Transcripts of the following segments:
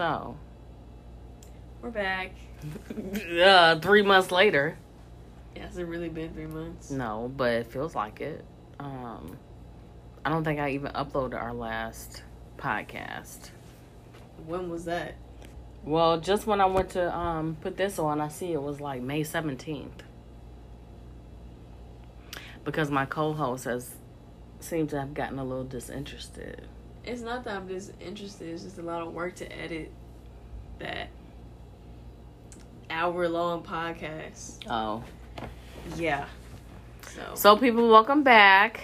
So, We're back. uh, three months later. It has it really been three months. No, but it feels like it. Um, I don't think I even uploaded our last podcast. When was that? Well, just when I went to um put this on, I see it was like May seventeenth. Because my co-host has seemed to have gotten a little disinterested. It's not that I'm disinterested. It's just a lot of work to edit that hour long podcast. Oh, Yeah. So, so people, welcome back.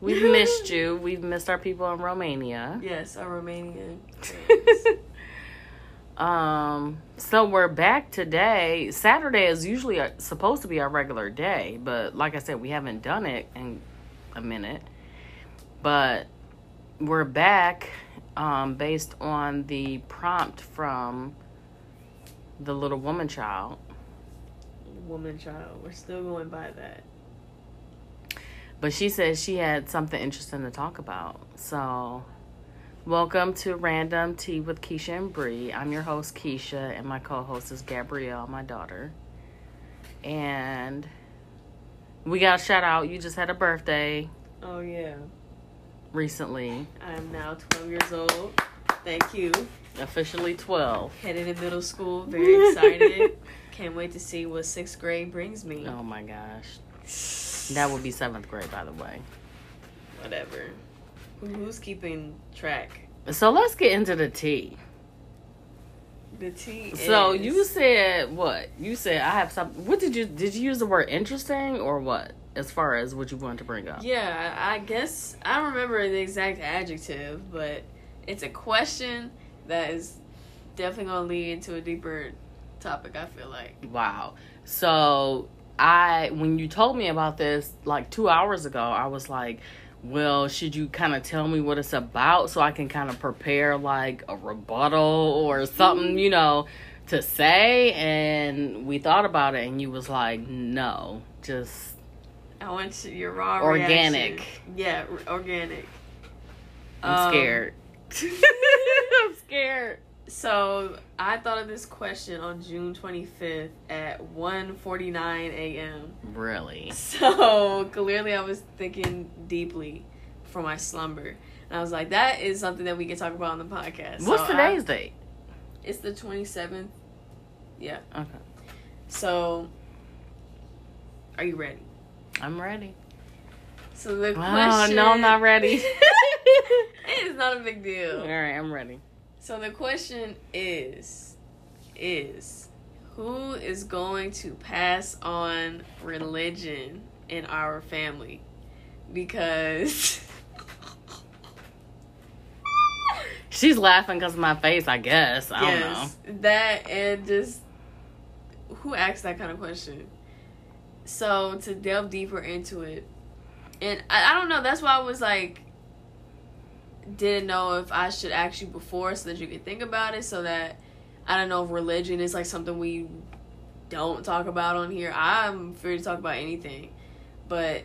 We've missed you. We've missed our people in Romania. yes, our Romanian um, so we're back today. Saturday is usually a, supposed to be our regular day, but like I said, we haven't done it in a minute. But we're back um, based on the prompt from the little woman child. Woman child. We're still going by that. But she said she had something interesting to talk about. So, welcome to Random Tea with Keisha and Bree. I'm your host, Keisha, and my co host is Gabrielle, my daughter. And we got a shout out. You just had a birthday Oh, yeah. Recently, I am now 12 years old. Thank you. officially 12. Headed in middle school. Very excited. Can't wait to see what sixth grade brings me. Oh my gosh. That would be seventh grade, by the way. Whatever. Who's keeping track? So, let's get into the tea. The T. So is- you said what? You said I have something. What did you did you use the word interesting or what? As far as what you wanted to bring up. Yeah, I guess I don't remember the exact adjective, but it's a question that is definitely gonna lead into a deeper topic. I feel like. Wow. So I when you told me about this like two hours ago, I was like, well, should you kind of tell me what it's about so I can kind of prepare like a rebuttal or something, mm-hmm. you know, to say? And we thought about it, and you was like, no, just I want to, your raw Organic. reaction. Yeah, r- organic. I'm Um, scared. I'm scared. So I thought of this question on June 25th at 1:49 a.m. Really? So clearly, I was thinking deeply for my slumber, and I was like, "That is something that we can talk about on the podcast." What's So I- today's date? It's the 27th. Yeah. Okay. So, are you ready? I'm ready. So the Oh, question. no, I'm not ready. it's not a big deal. All right, I'm ready. So the question is, is who is going to pass on religion in our family? Because She's laughing because of my face, I guess. I don't know. that and just who asked that kind of question. So to delve deeper into it, and I, I don't know. That's why I was like, didn't know if I should ask you before so that you could think about it. So that I don't know if religion is like something we don't talk about on here. I'm free to talk about anything, but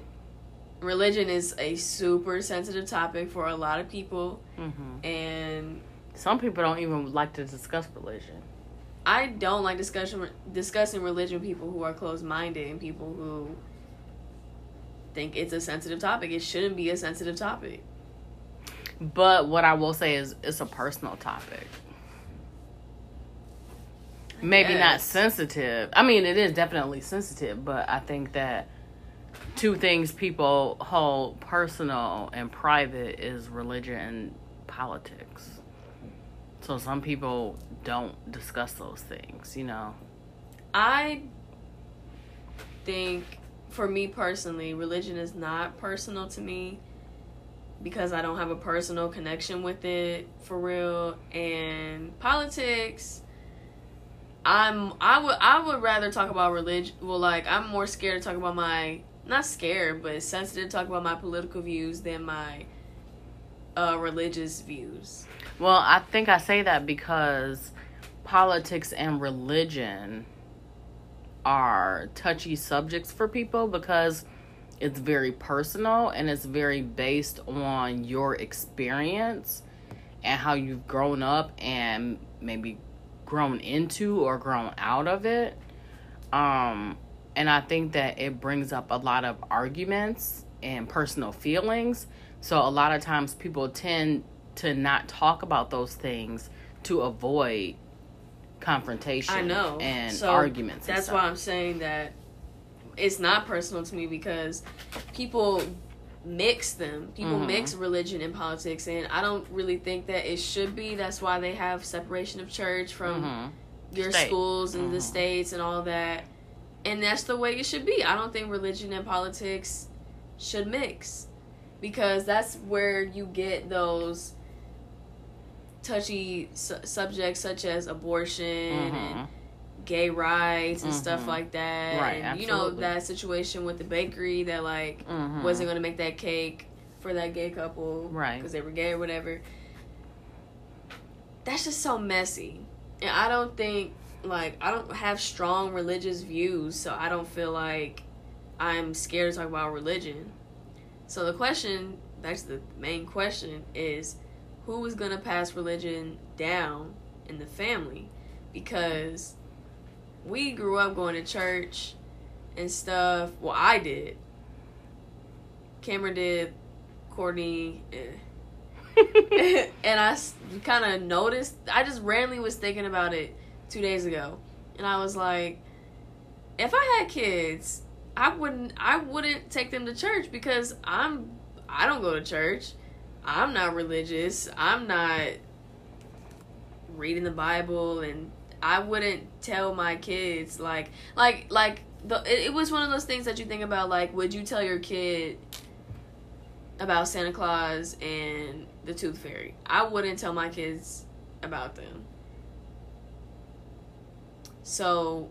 religion is a super sensitive topic for a lot of people, hmm and Some people don't even like to discuss religion. I don't like discussion discussing religion with people who are closed minded and people who think it's a sensitive topic. It shouldn't be a sensitive topic. But what I will say is it's a personal topic. Maybe not sensitive. I mean, it is definitely sensitive, but I think that two things people hold personal and private is religion and politics. So some people don't discuss those things, you know. I think for me personally, religion is not personal to me because I don't have a personal connection with it for real and politics I'm I would I would rather talk about religion well like I'm more scared to talk about my not scared but sensitive to talk about my political views than my uh religious views. Well, I think I say that because politics and religion are touchy subjects for people because it's very personal and it's very based on your experience and how you've grown up and maybe grown into or grown out of it. Um, and I think that it brings up a lot of arguments and personal feelings. So a lot of times people tend to not talk about those things to avoid confrontation I know. and So, arguments. and That's stuff. why I'm saying that it's not personal to me because people mix them. People Mhm. mix religion and politics, and I don't really think that it should be. That's why they have separation of church from Mhm. your State. schools and the Mhm. states and all that. And that's the way it should be. I don't think religion and politics should mix because that's where you get those touchy su- subjects such as abortion and Mhm. gay rights and stuff Mhm. like that. Right, and you know that situation with the bakery that like Mhm. wasn't going to make that cake for that gay couple Right. because they were gay or whatever. That's just so messy. And I don't think like I don't have strong religious views, so I don't feel like I'm scared to talk about religion. So the question, that's the main question is who is going to pass religion down in the family because we grew up going to church and stuff. Well, I did. Cameron did. Courtney. Eh. and I kind of noticed. I just randomly was thinking about it two days ago, and I was like, if I had kids, I wouldn't. I wouldn't take them to church because I'm. I don't go to church. I'm not religious. I'm not reading the Bible, and I wouldn't tell my kids like like like the. It, it was one of those things that you think about. Like, would you tell your kid? about Santa Claus and the Tooth Fairy. I wouldn't tell my kids about them. So,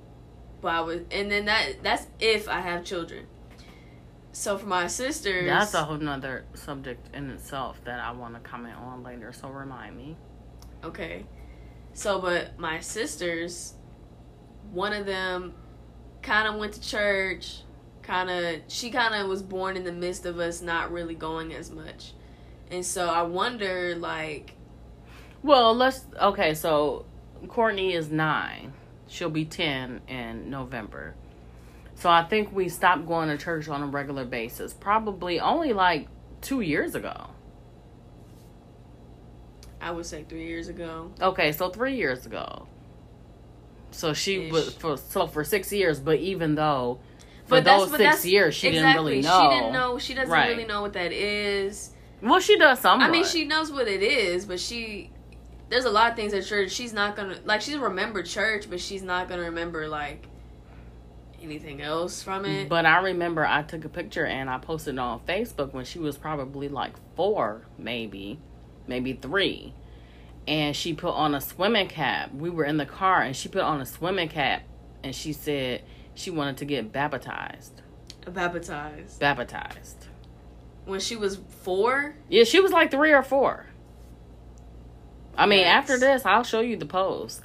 but I would, and then that that's if I have children. So for my sisters, That's a whole nother subject in itself that I want to comment on later. So remind me. okay. So, but my sisters, one of them, kind of went to church. Kind of, she kind of was born in the midst of us not really going as much, and so I wonder, like, Well, let's. Okay, so Courtney is nine. She'll be 10 in November. So I think we stopped going to church on a regular basis. Probably only like two years ago. I would say three years ago. Okay, so three years ago. So she Ish. was for so for six years, but even though for But those six years she didn't really know. She didn't know. She doesn't Right. really know what that is. Well, she does somewhat. I mean, she knows what it is, but she there's a lot of things at church she's not gonna like. She's remember church, but she's not gonna remember like anything else from it. But I remember I took a picture and I posted it on Facebook when she was probably like four, maybe, maybe three. And she put on a swimming cap. We were in the car and she put on a swimming cap and she said she wanted to get baptized. Baptized Baptized. when she was four. Yeah, she was like three or four. I mean, after this, I'll show you the post.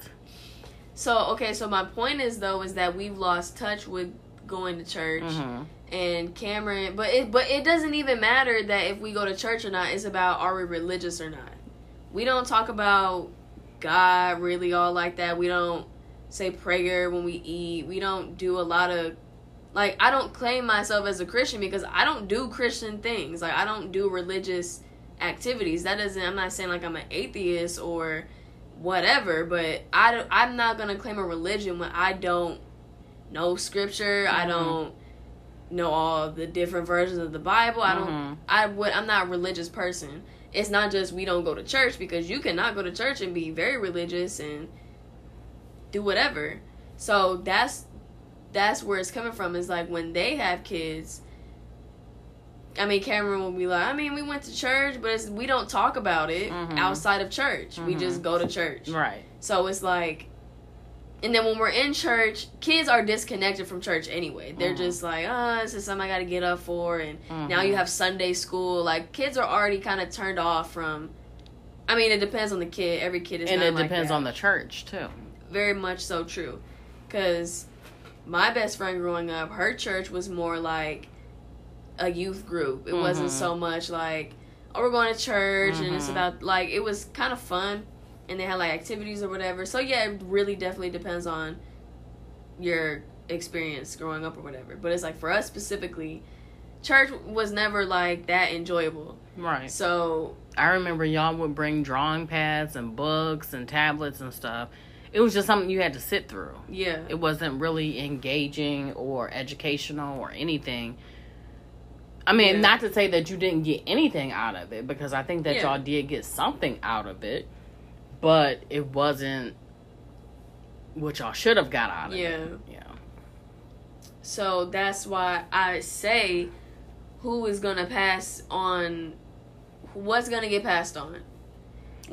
So okay, so my point is though is that we've lost touch with going to church. hmm and Cameron, but it but it doesn't even matter that if we go to church or not. It's about are we religious or not. We don't talk about God really all like that. We don't say prayer when we eat. We don't do a lot of like I don't claim myself as a Christian because I don't do Christian things. Like I don't do religious activities. That doesn't I'm not saying like I'm an atheist or whatever, but I don't, I'm not going to claim a religion when I don't know scripture. I Mhm. don't know all the different versions of the Bible. I don't Mhm. I would I'm not a religious person. It's not just we don't go to church because you cannot go to church and be very religious and do whatever. So that's that's where it's coming from is like when they have kids I mean Cameron will be like, I mean we went to church but it's, we don't talk about it Mhm. outside of church. We Mhm. just go to church. Right. So it's like, and then when we're in church, kids are disconnected from church anyway. They're Mhm. just like, oh, this is something I got to get up for, and now you have Sunday school. Like kids are already kind of turned off from. I mean, it depends on the kid. Every kid is And it like depends that. on the church, too. very much so true, because my best friend growing up, her church was more like a youth group. It wasn't Mhm. so much like, oh, we're going to church and it's Mhm. about like it was kind of fun and they had like activities or whatever. So yeah, it really definitely depends on your experience growing up or whatever. But it's like for us specifically, church was never like that enjoyable. Right. So I remember y'all would bring drawing pads and books and tablets and stuff. It was just something you had to sit through. yeah, It wasn't really engaging or educational or anything. I mean, Yeah. not to say that you didn't get anything out of it because I think that Yeah. y'all did get something out of it, but it wasn't what y'all should have got out of Yeah. it. Yeah. Yeah. So that's why I say who is gonna pass on, what's gonna get passed on.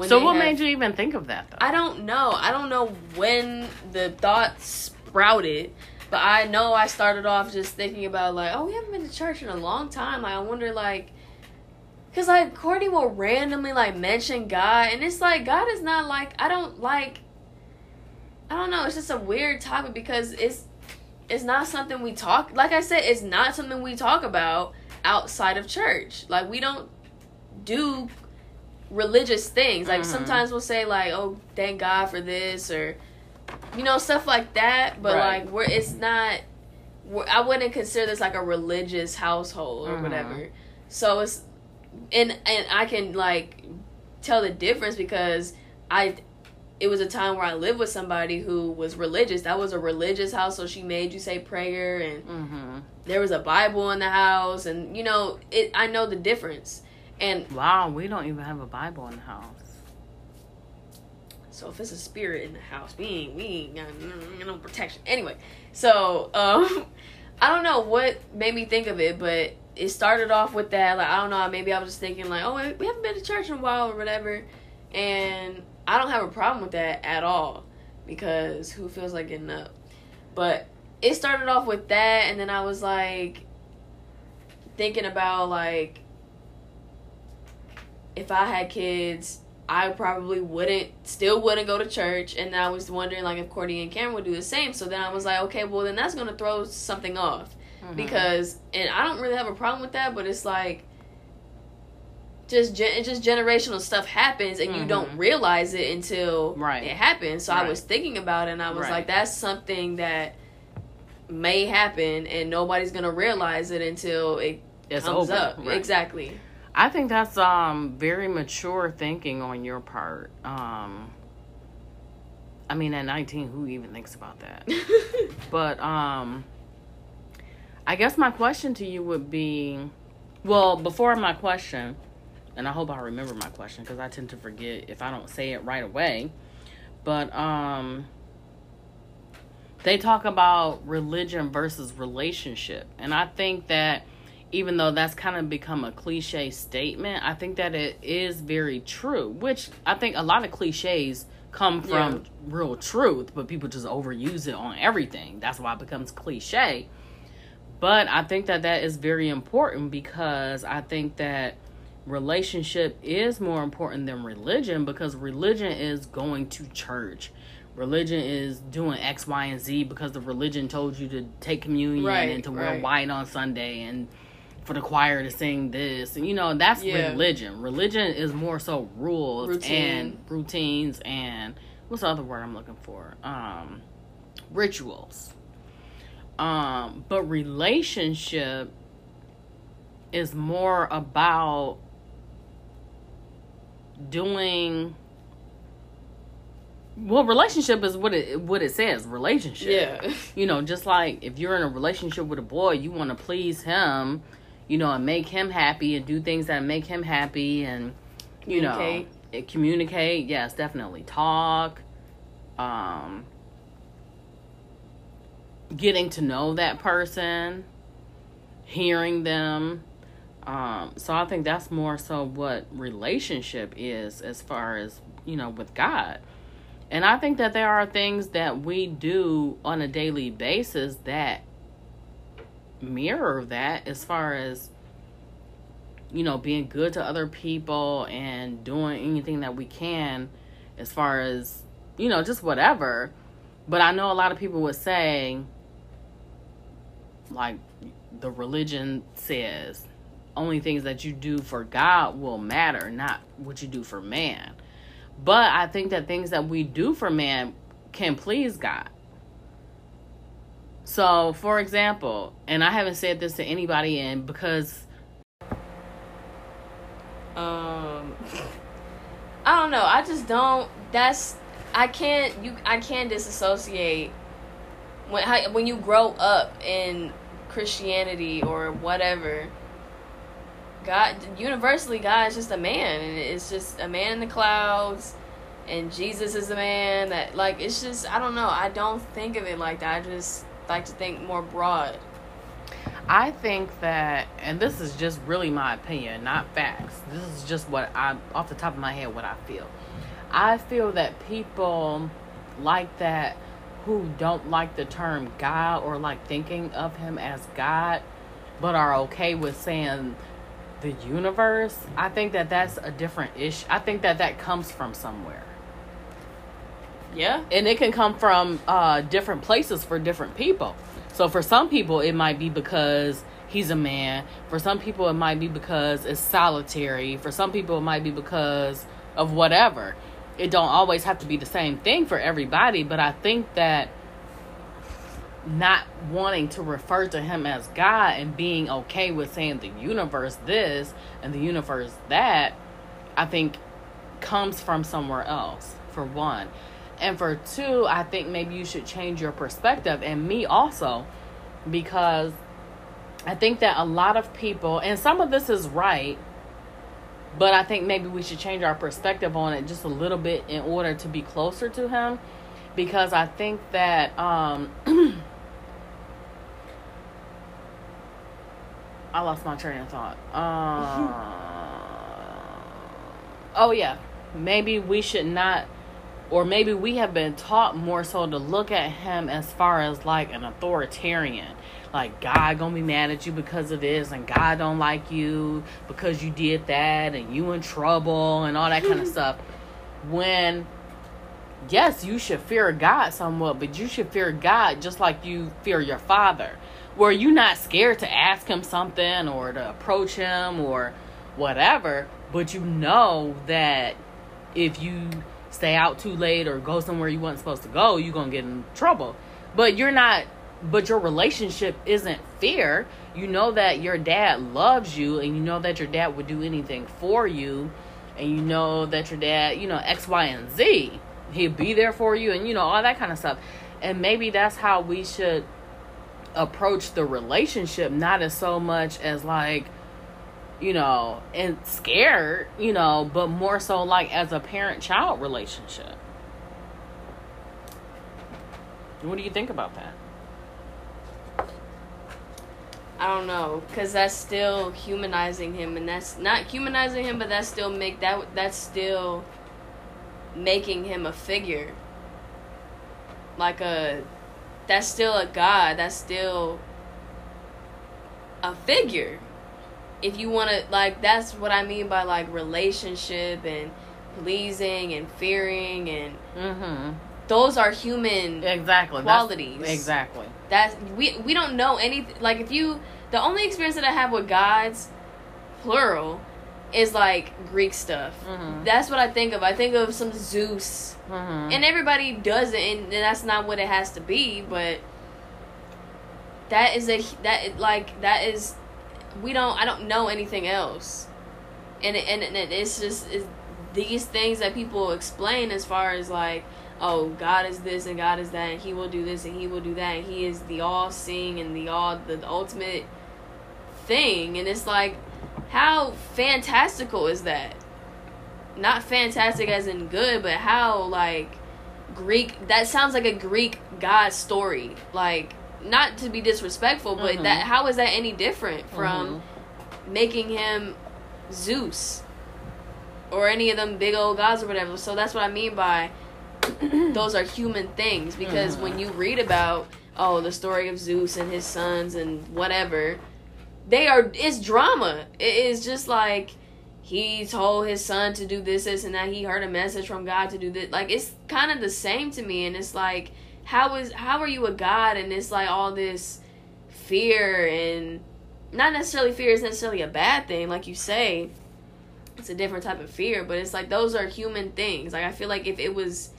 So what have- made you even think of that though? I don't know. I don't know when the thought sprouted, but I know I started off just thinking about like, oh, we haven't been to church in a long time. Like, I wonder like, cause like Courtney will randomly like mention God, and it's like God is not like I don't like. I don't know. It's just a weird topic because it's it's not something we talk. Like I said, it's not something we talk about outside of church. Like we don't do religious things. Like Mhm. sometimes we'll say like, "Oh, thank God for this," or you know stuff like that. But Right. like, we're it's not. We're, I wouldn't consider this like a religious household or Mhm. whatever. So it's and and I can like tell the difference because I it was a time where I lived with somebody who was religious. That was a religious house, so she made you say prayer and mm-hmm. there was a Bible in the house and you know, it I know the difference. And Wow, we don't even have a Bible in the house. So if it's a spirit in the house, we ain't we ain't got no, protection. Anyway, so um I don't know what made me think of it, but it started off with that. Like I don't know, maybe I was just thinking like, oh, we haven't been to church in a while or whatever, and I don't have a problem with that at all because who feels like getting up? But it started off with that, and then I was like thinking about like if I had kids, I probably wouldn't, still wouldn't go to church. And I was wondering like if Courtney and Cameron would do the same. So then I was like, okay, well then that's gonna throw something off Mhm. because, and I don't really have a problem with that, but it's like. Just gen- just generational stuff happens and you Mhm. don't realize it until Right. it happens. So I was thinking about it and I was Right. like, that's something that may happen and nobody's gonna realize it until it it's comes over. up. Right. Exactly. I think that's um very mature thinking on your part. Um I mean at 19 who even thinks about that? But um I guess my question to you would be well, before my question, and I hope I remember my question cuz I tend to forget if I don't say it right away. But um they talk about religion versus relationship. And I think that even though that's kind of become a cliche statement, I think that it is very true, which I think a lot of cliches come from Yeah. real truth, but people just overuse it on everything. That's why it becomes cliche. But I think that that is very important because I think that relationship is more important than religion because religion is going to church. Religion is doing X, Y, and Z because the religion told you to take communion Right, and to wear right. white on Sunday and for the choir to sing this. And you know, that's Yeah. religion. Religion is more so rules Routine. and routines and what's the other word I'm looking for? Um rituals. Um, but relationship is more about doing well relationship is what it what it says relationship Yeah. you know just like if you're in a relationship with a boy you want to please him you know and make him happy and do things that make him happy and you know Communicate. yes definitely talk um getting to know that person hearing them um so i think that's more so what relationship is as far as you know with god and i think that there are things that we do on a daily basis that mirror that as far as you know being good to other people and doing anything that we can as far as you know just whatever but i know a lot of people would say like the religion says only things that you do for God will matter, not what you do for man. But I think that things that we do for man can please God. So, for example, and I haven't said this to anybody and because um I don't know. I just don't that's I can't you I can't disassociate when how, when you grow up in Christianity or whatever. God universally God is just a man and it's just a man in the clouds and Jesus is the man that like it's just I don't know. I don't think of it like that. I just like to think more broad. I think that, and this is just really my opinion, not facts. This is just what I, off the top of my head, what I feel. I feel that people like that who don't like the term God or like thinking of him as God, but are okay with saying the universe. I think that that's a different issue. I think that that comes from somewhere. Yeah. And it can come from uh, different places for different people. So for some people, it might be because he's a man. For some people, it might be because it's solitary. For some people, it might be because of whatever. It don't always have to be the same thing for everybody, but I think that not wanting to refer to him as God and being okay with saying the universe this and the universe that, I think comes from somewhere else, for one. And for two, I think maybe you should change your perspective, and me also, because I think that a lot of people, and some of this is right, but I think maybe we should change our perspective on it just a little bit in order to be closer to Him, because I think that um, I lost my train of thought. Uh, oh yeah, maybe we should not or maybe we have been taught more so to look at him as far as like an authoritarian. Like god gonna be mad at you because of this and god don't like you because you did that and you in trouble and all that kind of stuff. When yes you should fear god somewhat but you should fear god just like you fear your father. Where you're not scared to ask him something or to approach him or whatever but you know that if you stay out too late or go somewhere you weren't supposed to go, you're gonna get in trouble. But you're not but your relationship isn't fear. You know that your dad loves you and you know that your dad would do anything for you and you know that your dad, you know, X, Y, and Z. He'll be there for you and you know, all that kind of stuff. And maybe that's how we should approach the relationship, not as so much as like you know, and scared, you know, but more so like as a parent child relationship. What do you think about that? I don't know, cause that's still humanizing him, and that's not humanizing him, but that's still make that that's still making him a figure, like a that's still a god, that's still a figure if you want to like that's what i mean by like relationship and pleasing and fearing and mm-hmm. those are human exactly qualities that's, exactly that's we we don't know anything like if you the only experience that i have with gods plural is like greek stuff mm-hmm. that's what i think of i think of some zeus mm-hmm. and everybody does it and that's not what it has to be but that is a that like that is we don't I don't know anything else, and and, and it's just it's these things that people explain as far as like oh God is this and God is that and He will do this and He will do that and He is the all seeing and the all the, the ultimate thing and it's like how fantastical is that? Not fantastic as in good, but how like Greek that sounds like a Greek god story. Like not to be disrespectful, but mm-hmm. that how is that any different from mm-hmm. making him Zeus or any of them big old gods or whatever? So that's what I mean by those are human things because mm-hmm. when you read about oh the story of Zeus and his sons and whatever, they are it's drama. It is just like he told his son to do this, this, and that. He heard a message from God to do this. Like it's kind of the same to me, and it's like how is how are you a god and it's like all this fear and not necessarily fear is necessarily a bad thing, like you say. It's a different type of fear, but it's like those are human things. Like I feel like if it was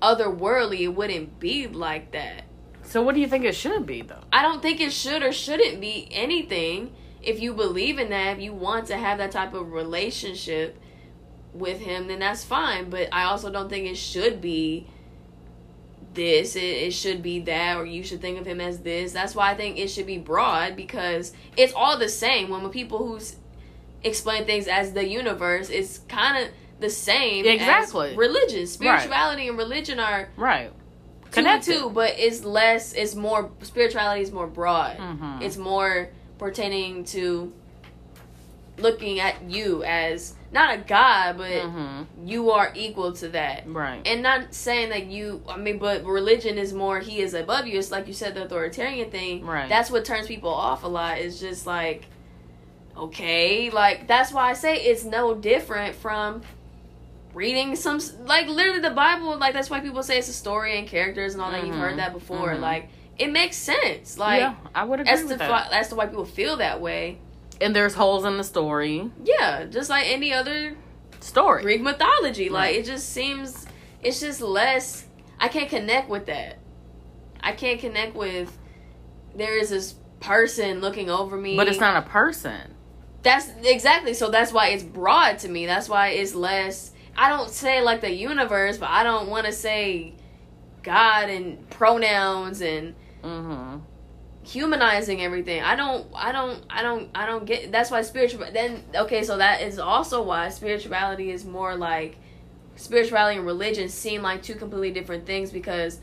otherworldly, it wouldn't be like that. So what do you think it should be though? I don't think it should or shouldn't be anything. If you believe in that, if you want to have that type of relationship with him, then that's fine. But I also don't think it should be this, it, it should be that, or you should think of him as this. That's why I think it should be broad because it's all the same. When people who explain things as the universe, it's kind of the same Exactly. religion. Spirituality and religion are Right. Connected. two, but it's less. It's more spirituality is more broad. Mhm. It's more pertaining to looking at you as not a god, but Mhm. you are equal to that. Right. And not saying that you, I mean, but religion is more, he is above you. It's like you said, the authoritarian thing. Right. That's what turns people off a lot. It's just like, okay, like, that's why I say it's no different from reading some, like, literally the Bible. Like, that's why people say it's a story and characters and all that. You've heard that before. Mhm. Like, it makes sense. Like, yeah, I would agree that's with the, that. that's the why people feel that way. And there's holes in the story. Yeah, just like any other Story. Greek mythology. Like it just seems it's just less I can't connect with that. I can't connect with there is this person looking over me. But it's not a person. That's exactly so that's why it's broad to me. That's why it's less I don't say like the universe, but I don't want to say God and pronouns and Mm-hmm. Humanizing everything. I don't I don't I don't I don't get that's why spiritual then okay, so that is also why spirituality is more like spirituality and religion seem like two completely different things because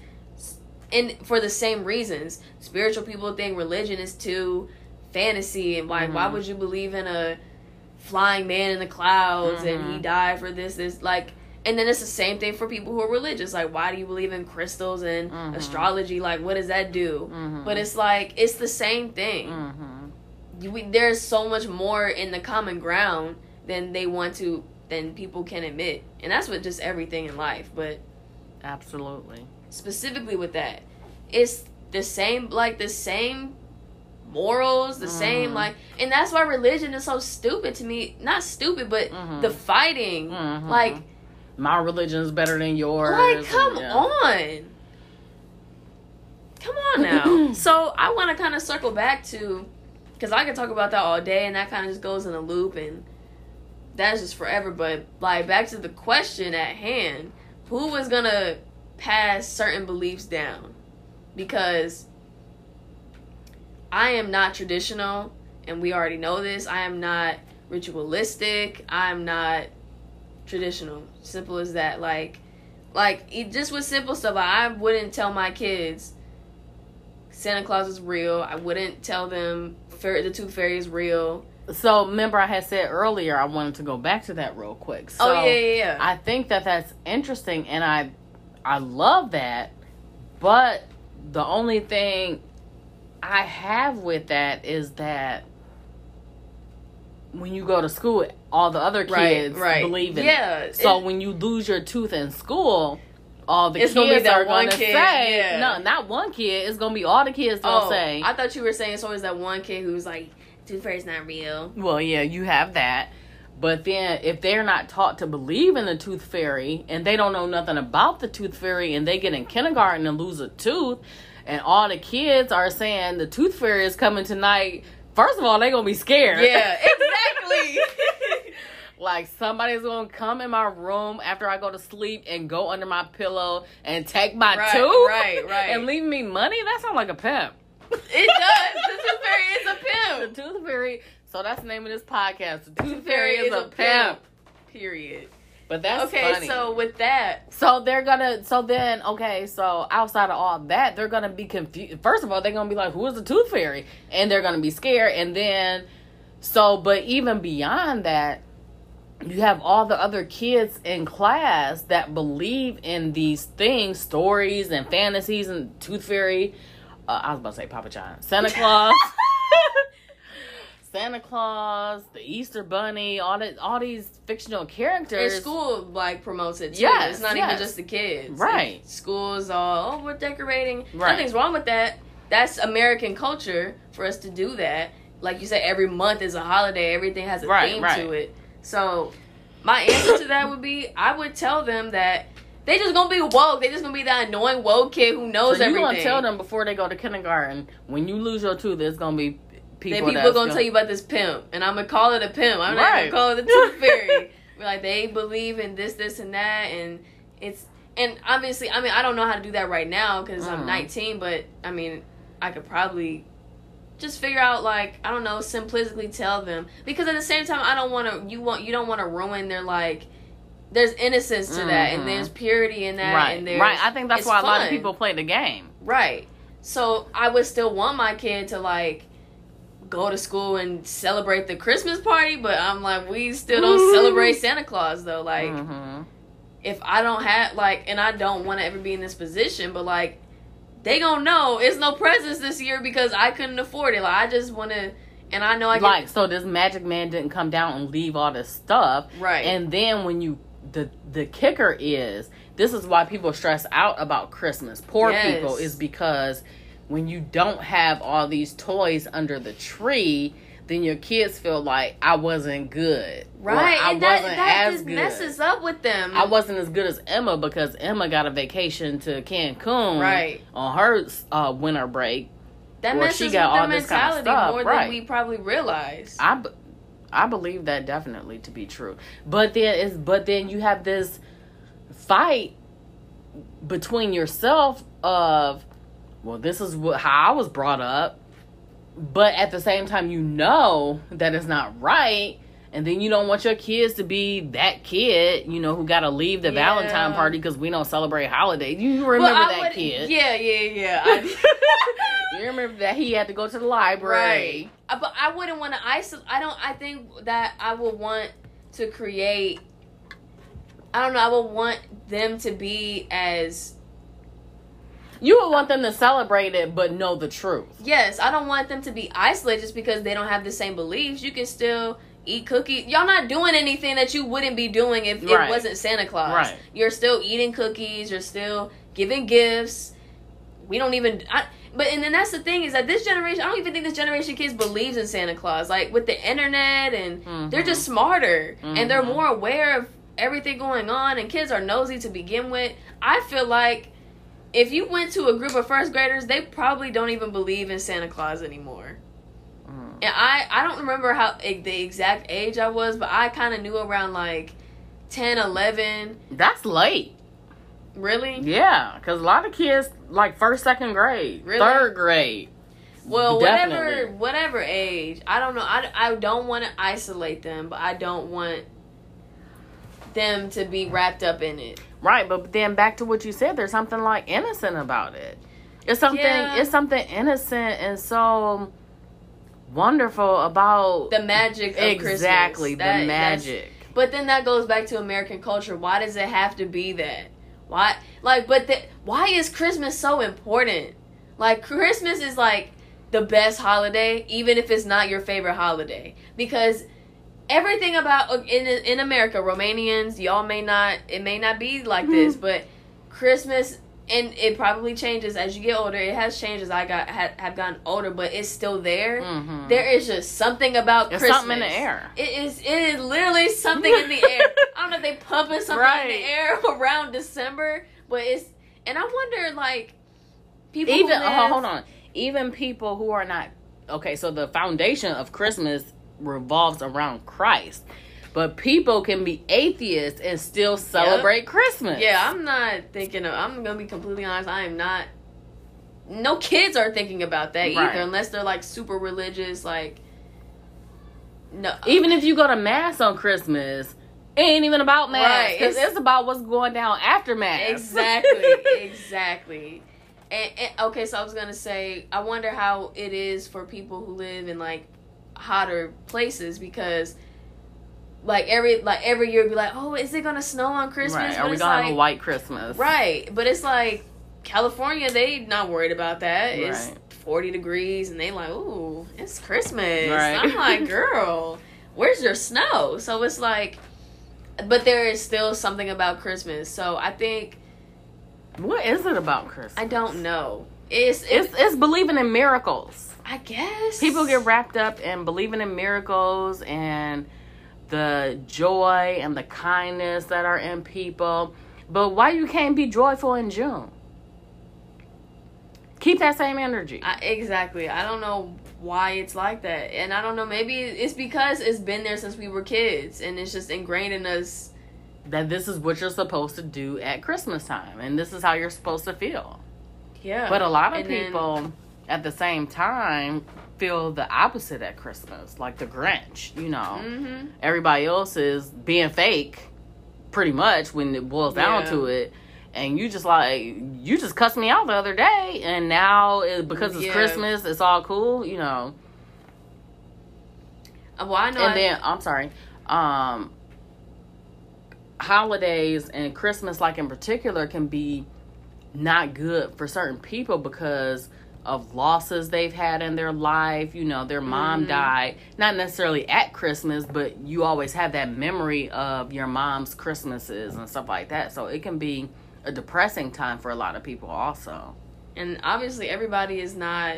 and for the same reasons. Spiritual people think religion is too fantasy and like why Mhm. would you believe in a flying man in the clouds and he Mhm. died for this this like and then it's the same thing for people who are religious. Like, why do you believe in crystals and Mhm. astrology? Like, what does that do? Mhm. But it's like it's the same thing. Mm-hmm. We, there's so much more in the common ground than they want to than people can admit, and that's with just everything in life. But Absolutely. specifically with that, it's the same like the same morals, the same Mhm. like, and that's why religion is so stupid to me. Not stupid, but Mhm. the fighting, Mhm. like. My religion is better than yours. Like, come Yeah. on. Come on now. so I want to kind of circle back to, because I could talk about that all day, and that kind of just goes in a loop, and that's just forever. But like back to the question at hand, who was gonna pass certain beliefs down? Because I am not traditional, and we already know this. I am not ritualistic. I'm not traditional. Simple as that. Like, like it, just with simple stuff. I wouldn't tell my kids Santa Claus is real. I wouldn't tell them the Tooth Fairy is real. So, remember, I had said earlier I wanted to go back to that real quick. Oh, so, oh yeah, yeah, yeah. I think that that's interesting, and I, I love that. But the only thing I have with that is that when you go to school, all the other kids right. believe in it. yeah. So it- when you lose your tooth in school, all the It's kids gonna are gonna kid, say, yeah. no, not one kid. It's gonna be all the kids gonna oh, say, I thought you were saying it's always that one kid who's like, Tooth Fairy's not real. Well, yeah, you have that. But then if they're not taught to believe in the tooth fairy and they don't know nothing about the tooth fairy and they get in kindergarten and lose a tooth and all the kids are saying the tooth fairy is coming tonight, first of all, they're going to be scared. Yeah, exactly. like somebody's to come in my room after I go to sleep and go under my pillow and take my Right, tooth right, right. and leave me money. That sounds like a pimp. it does. The Tooth Fairy is a pimp. The tooth fairy. So that's the name of this podcast. The tooth, Tooth fairy, is, a pimp. Period. But that's okay, funny. so with that, So they're gonna. So then, okay. So outside of all that, they're gonna be confused. First of all, they're gonna be like, "Who is the Tooth Fairy?" And they're gonna be scared. And then, so but even beyond that, you have all the other kids in class that believe in these things, stories and fantasies, and Tooth Fairy. Uh, I was about to say Papa John, Santa Claus. Santa Claus, the Easter Bunny, all that, all these fictional and characters. school like promotes it too. Yes, it's not yes. even just the kids. Right. It's- Schools all oh we're decorating. Right. Nothing's wrong with that. That's American culture for us to do that. like you said, every month is a holiday. Everything has a Right, theme right. to it. So my answer to that would be I would tell them that they just gonna be woke. They just gonna be that annoying woke kid who knows So you everything. gonna tell them before they go to kindergarten when you lose your tooth, it's gonna be people. Then people gonna tell you about this pimp, and I'm gonna call it a pimp. I'm not gonna call it a tooth fairy. We're like they believe in this, this, and that, and it's and obviously, I mean, I don't know how to do that right now because I'm Mhm. 19, but I mean, I could probably just figure out like I don't know, simplistically tell them because at the same time, I don't want to. You want you don't want to ruin their like. There's innocence to that, Mhm. and there's purity in that, right, and there's right. I think that's why a lot of people play the game. Right. So I would still want my kid to like go to school and celebrate the Christmas party, but I'm like, we still don't celebrate Santa Claus though. Like, Mhm. if I don't have like, and I don't want to ever be in this position, but like, they gonna know it's no presents this year because I couldn't afford it. Like, I just want to, and I know I like so, this magic man didn't come down and leave all this stuff. right. And then when you the the kicker is this is why people stress out about Christmas. Poor Yes. people is because when you don't have all these toys under the tree, then your kids feel like I wasn't good. Right, I and that, wasn't that as just good. messes up with them. I wasn't as good as Emma because Emma got a vacation to Cancun Right. on her uh, winter break. that messes she with got their all this kind of mentality stuff, more right. than we probably realize. I, b- I believe that definitely to be true. But then is but then you have this fight between yourself of well this is what how I was brought up but at the same time you know that it's not right and then you don't want your kids to be that kid, you know, who got to leave the Yeah. Valentine party because we don't celebrate holidays. You remember Well, that kid? Yeah, yeah, yeah. I- You remember that he had to go to the library. Right. Uh, But I wouldn't want to isolate. I don't. I think that I would want to create. I don't know. I would want them to be as You would want them to celebrate it, but know the truth. yes. I don't want them to be isolated just because they don't have the same beliefs. You can still eat cookies. Y'all not doing anything that you wouldn't be doing if Right. it wasn't Santa Claus. Right. You're still eating cookies. You're still giving gifts. We don't even. I, but and then that's the thing is that this generation. I don't even think this generation of kids believes in Santa Claus. Like with the internet and they're Mhm. just smarter and they're Mhm. more aware of everything going on. And kids are nosy to begin with. I feel like if you went to a group of first graders, they probably don't even believe in Santa Claus anymore. Mm. And I I don't remember how the exact age I was, but I kind of knew around like 10, 11. That's late. Really? Yeah, because a lot of kids like first, second grade, Really? third grade. Well, whatever whatever age. I don't know. I, I don't want to isolate them, but I don't want them to be wrapped up in it. Right, but then back to what you said, there's something like innocent about it. It's something. Yeah. It's something innocent and so wonderful about The magic of exactly the magic. But then that goes back to American culture. Why does it have to be that? Why like but the, why is Christmas so important? Like Christmas is like the best holiday even if it's not your favorite holiday because everything about uh, in in America Romanians y'all may not it may not be like this but Christmas and it probably changes as you get older it has changed as I got ha, have gotten older but it's still there Mhm. there is just something about There's Christmas something in the air. it is. It is literally something in the air. I don't know if they pumping something in the air around December, but it's. And I wonder, like, people who Even live, oh, hold on, even people who are not okay. So the foundation of Christmas revolves around Christ, but people can be atheists and still celebrate Christmas. Yeah, I'm not thinking. Of, I'm gonna be completely honest. I am not. No kids are thinking about that Right. either, unless they're like super religious. Like, no, even if you go to mass on Christmas, it ain't even about mass. Right. 'cause It's- it's about what's going down after mass. exactly exactly and, and okay so i was gonna say i wonder how it is for people who live in like hotter places because like every like every year be like oh is it gonna snow on christmas right. But Are we gonna like, have a white Christmas? right but it's like california they not worried about that it's 40 degrees and they like ooh it's christmas Right. i'm like girl where's your snow so it's like but there is still something about christmas so i think What is it about Christmas? I don't know. It's It's it's believing in miracles. I guess People get wrapped up in believing in miracles and the joy and the kindness that are in people. But why you can't be joyful in June? Keep that same energy. I, exactly. I don't know why it's like that, and I don't know. Maybe it's because it's been there since we were kids, and it's just ingrained in us. that this is what you're supposed to do at Christmas time and this is how you're supposed to feel. Yeah. But a lot of And then- people at the same time feel the opposite at Christmas, like the Grinch, you know. Mhm. Everybody else is being fake pretty much when it boils down Yeah. to it. And you just like you just cussed me out the other day and now it, because it's Yeah. Christmas it's all cool, you know. Uh, Well, I know. and I- then I'm sorry. Um holidays and Christmas like in particular can be not good for certain people because of losses they've had in their life. You know, their mom Mhm. died, not necessarily at Christmas, but you always have that memory of your mom's Christmases and stuff like that. So it can be a depressing time for a lot of people also. and obviously everybody is not.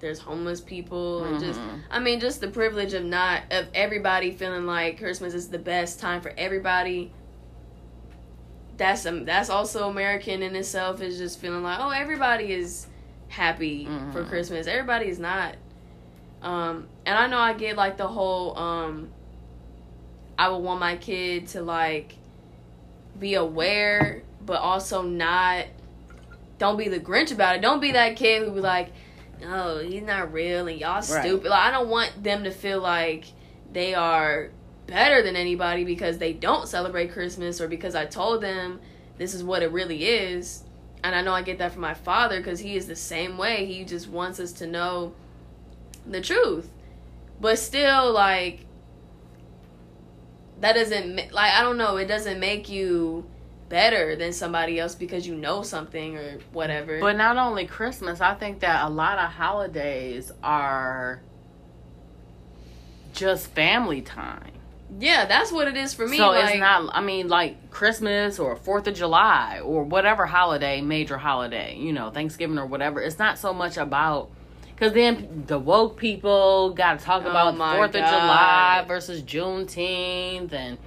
There's homeless people, and just Mhm. I mean, just the privilege of not of everybody feeling like Christmas is the best time for everybody. That's um, that's also American in itself. Is just feeling like oh everybody is happy for Mhm. Christmas. Everybody is not. Um, and I know I get like the whole um, I would want my kid to like be aware, but also not. Don't be the Grinch about it. Don't be that kid who be like, oh he's not real and y'all stupid. Like, I don't want them to feel like they are better than anybody because they don't celebrate Christmas or because I told them this is what it really is. And I know I get that from my father because he is the same way. He just wants us to know the truth. But still, like, that doesn't, like, I don't know, it doesn't make you better than somebody else because you know something or whatever. But not only Christmas, I think that a lot of holidays are just family time. Yeah, that's what it is for me. so like, it's not. I mean, like Christmas or Fourth of July or whatever holiday, major holiday, you know, Thanksgiving or whatever. It's not so much about because then the woke people got to talk Oh about Fourth of July versus Juneteenth and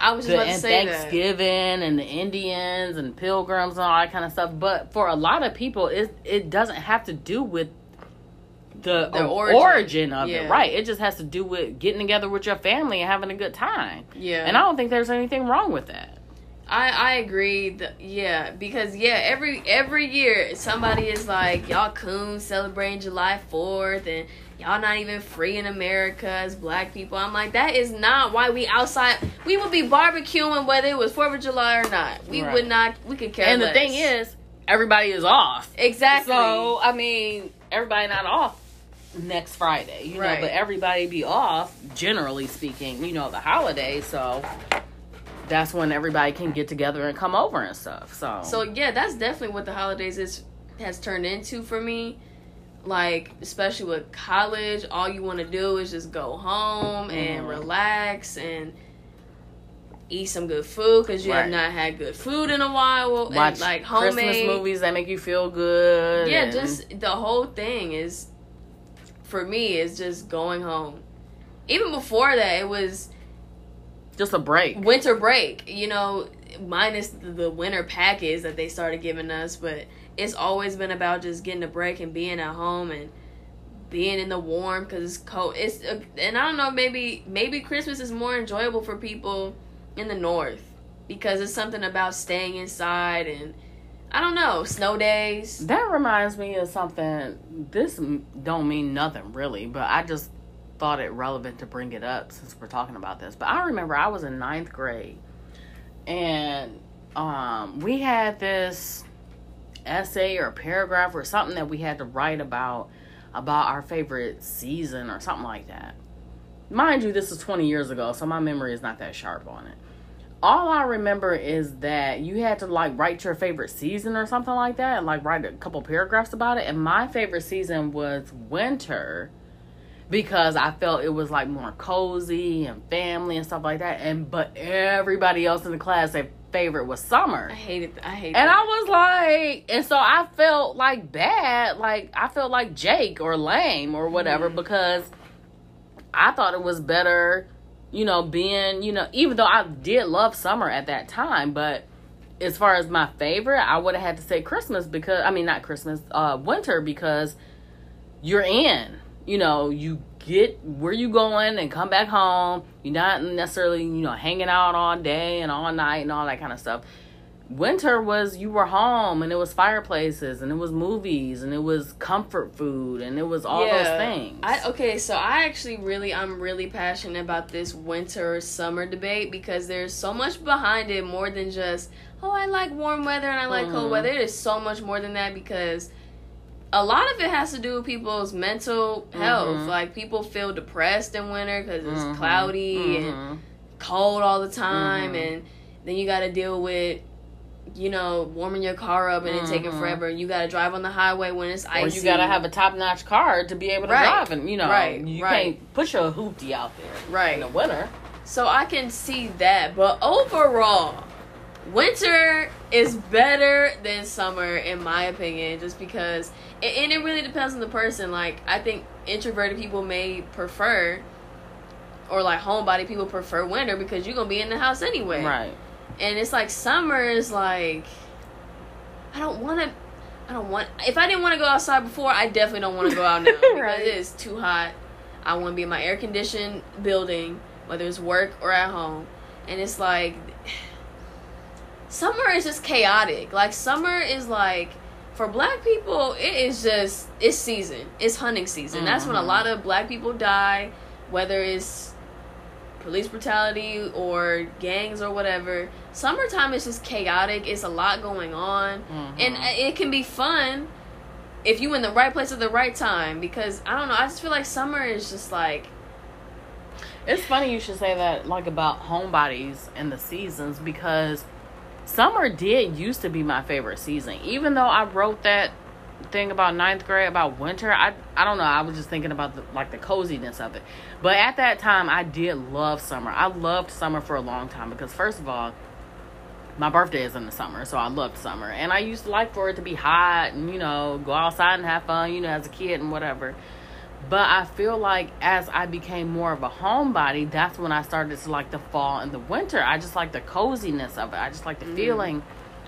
I was just the, about to say that. Thanksgiving and the Indians and pilgrims and all that kind of stuff. But for a lot of people, it it doesn't have to do with the, The origin. origin. of Yeah. it, right? It just has to do with getting together with your family and having a good time. Yeah, And I don't think there's anything wrong with that. I I agree. That, yeah, because yeah, every every year somebody is like, y'all coons celebrating July Fourth, and y'all not even free in America as Black people. I'm like, that is not why we outside. We would be barbecuing whether it was Fourth of July or not. We Right. would not. We could care. and the thing is, everybody is off. exactly. So I mean, everybody not off next Friday, you Right. know, but everybody be off. Generally speaking, you know, the holiday, So that's when everybody can get together and come over and stuff. So So yeah, that's definitely what the holidays is has turned into for me. Like especially with college, all you want to do is just go home and Mhm. relax and eat some good food because you have not had good food in a while. and, watch like Christmas homemade movies that make you feel good. Yeah, and- just the whole thing is for me is just going home. Even before that, it was just a break. winter break, you know, minus the winter package that they started giving us, but it's always been about just getting a break and being at home and being in the warm because it's cold. It's uh, and I don't know, maybe maybe Christmas is more enjoyable for people in the north because it's something about staying inside and I don't know, snow days. That reminds me of something. This don't mean nothing really, but I just thought it relevant to bring it up since we're talking about this. But I remember I was in ninth grade, and um, we had this essay or paragraph or something that we had to write about about our favorite season or something like that. Mind you, this is 20 years ago, so my memory is not that sharp on it. All I remember is that you had to like write your favorite season or something like that, and like write a couple paragraphs about it. And my favorite season was winter because I felt it was like more cozy and family and stuff like that. And but everybody else in the class, their favorite was summer. I hated. it. I hate. And that. I was like, and so I felt like bad, like I felt like Jake or lame or whatever Mhm. because I thought it was better, you know, being, you know, even though I did love summer at that time, but as far as my favorite, I would have had to say Christmas because I mean not Christmas, uh winter because you're in. You know, you get where you going and come back home. You're not necessarily, you know, hanging out all day and all night and all that kind of stuff. Winter was you were home and it was fireplaces and it was movies and it was comfort food and it was all those things. I okay, so I actually really I'm really passionate about this winter summer debate because there's so much behind it more than just oh I like warm weather and I like Mhm. cold weather. It is so much more than that because a lot of it has to do with people's mental health. Mhm. Like people feel depressed in winter because it's Mhm. cloudy and Mhm. cold all the time Mhm. and then you got to deal with you know warming your car up and it taking mm-hmm. forever and you got to drive on the highway when it's icy Or you gotta have a top notch car to be able to Right. drive, and you know, Right. you Right. can't push a hoopty out there right in the winter. so i can see that but overall winter is better than summer in my opinion just because and and it really depends on the person like i think introverted people may prefer or like homebody people prefer winter because you're gonna be in the house anyway Right. And it's like summer is like I don't want to. I don't want. If I didn't want to go outside before, I definitely don't want to go out now because Right. it is too hot. I want to be in my air conditioned building, whether it's work or at home, and it's like summer is just chaotic. Like summer is like for black people, it is just it's season. It's hunting season. That's when a Mhm. lot of black people die, whether it's police brutality or gangs or whatever. Summertime is just chaotic. It's a lot going on, and Mhm. it can be fun if you in the right place at the right time. Because I don't know, I just feel like summer is just like It's funny you should say that, like about homebodies and the seasons, because summer did used to be my favorite season. Even though I wrote that thing about ninth grade about winter, I I don't know. I was just thinking about the like the coziness of it. But at that time, I did love summer. I loved summer for a long time because first of all, my birthday is in the summer, so I loved summer, and I used to like for it to be hot and you know go outside and have fun, you know, as a kid and whatever. But I feel like as I became more of a homebody, that's when I started to like the fall and the winter. I just like the coziness of it. I just like the Mm. feeling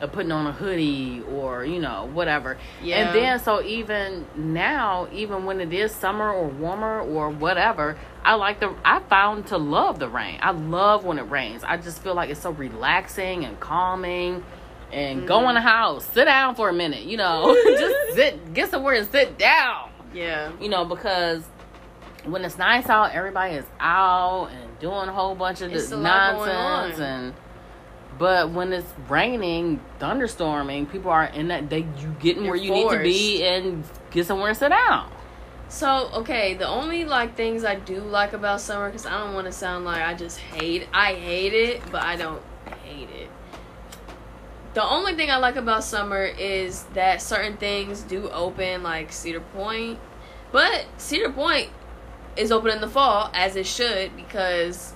putting on a hoodie or, you know, whatever. Yeah. And then so even now, even when it is summer or warmer or whatever, I like the I found to love the rain. I love when it rains. I just feel like it's so relaxing and calming. And go Mhm. in the house, sit down for a minute, you know, just sit, get somewhere and sit down yeah. you know, because when it's nice out, everybody is out and doing a whole bunch of It's this a lot going nonsense and but when it's raining, thunderstorming, people are in that they you getting You're where you need to be and get somewhere and sit down. So okay, the only like things I do like about summer because I don't want to sound like I just hate. I hate it, but I don't hate it. The only thing I like about summer is that certain things do open, like Cedar Point, but Cedar Point is open in the fall as it should because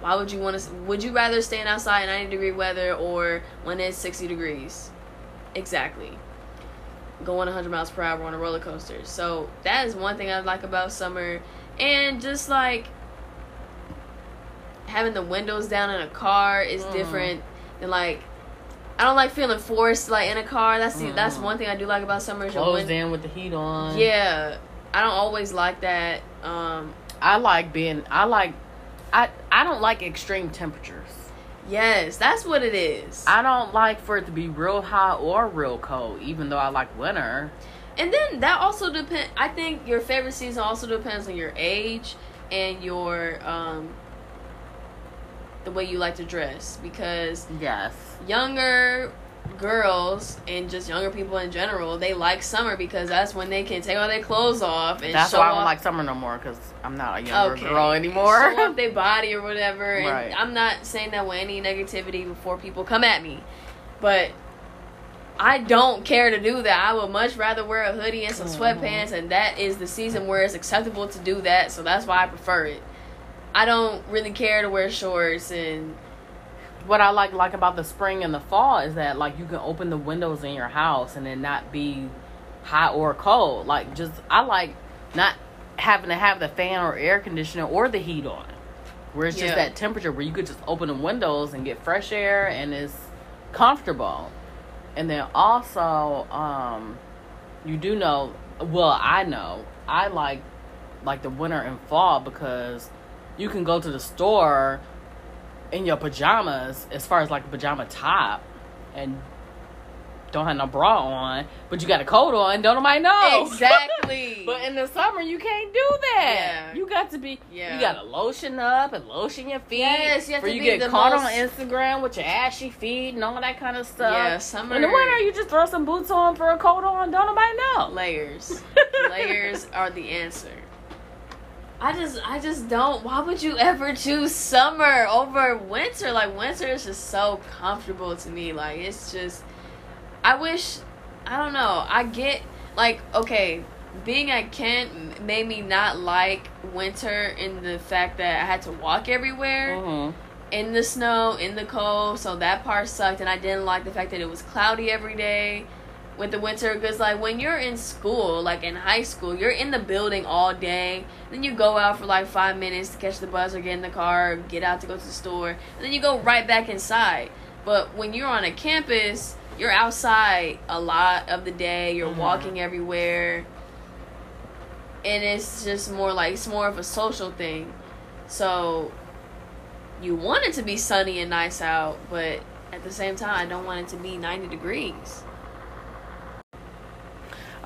why would you want to? Would you rather stand outside in ninety degree weather or when it's sixty degrees? Exactly going 100 miles per hour on a roller coaster. So that is one thing I like about summer, and just like having the windows down in a car is Mm. different than like. I don't like feeling forced like in a car. That's the, that's Mm. one thing I do like about summer. Is Closed in with the heat on. yeah, I don't always like that. Um, I like being I like I I don't like extreme temperatures. yes, that's what it is. I don't like for it to be real hot or real cold, even though I like winter. And then that also depend. I think your favorite season also depends on your age and your um the way you like to dress because Yes. younger girls and just younger people in general they like summer because that's when they can take all their clothes off and That's why I don't off, like summer no more because I'm not a younger okay, girl anymore. show off their body or whatever and Right. i'm not saying that with any negativity before people come at me but I don't care to do that. I would much rather wear a hoodie and some sweatpants, and that is the season where it's acceptable to do that. So that's why I prefer it. I don't really care to wear shorts and what I like like about the spring and the fall is that like you can open the windows in your house and then not be hot or cold. Like just I like not having to have the fan or air conditioner or the heat on. Where it's just that temperature where you could just open the windows and get fresh air and it's comfortable. And then also, um, you do know well, I know I like like the winter and fall because you can go to the store in your pajamas as far as like a pajama top and don't have no bra on, but you got a coat on, don't nobody know. Exactly. but in the summer you can't do that. Yeah. You got to be Yeah. you gotta lotion up and lotion your feet. Yes, you have to you be get the caught most- on Instagram with your ashy feet and all that kind of stuff. Yeah, summer- In the winter you just throw some boots on for a coat on, don't nobody know. layers. layers are the answer. I just I just don't why would you ever choose summer over winter? Like winter is just so comfortable to me. Like it's just I wish I don't know. I get like okay, being at Kent made me not like winter in the fact that I had to walk everywhere Mhm. in the snow, in the cold, so that part sucked, and I didn't like the fact that it was cloudy every day with the winter. Because like when you're in school, like in high school, you're in the building all day. Then you go out for like five minutes to catch the bus or get in the car, get out to go to the store, and then you go right back inside. But when you're on a campus, you're outside a lot of the day. You're Mhm. walking everywhere, and it's just more like it's more of a social thing. So you want it to be sunny and nice out, but at the same time, I don't want it to be 90 degrees.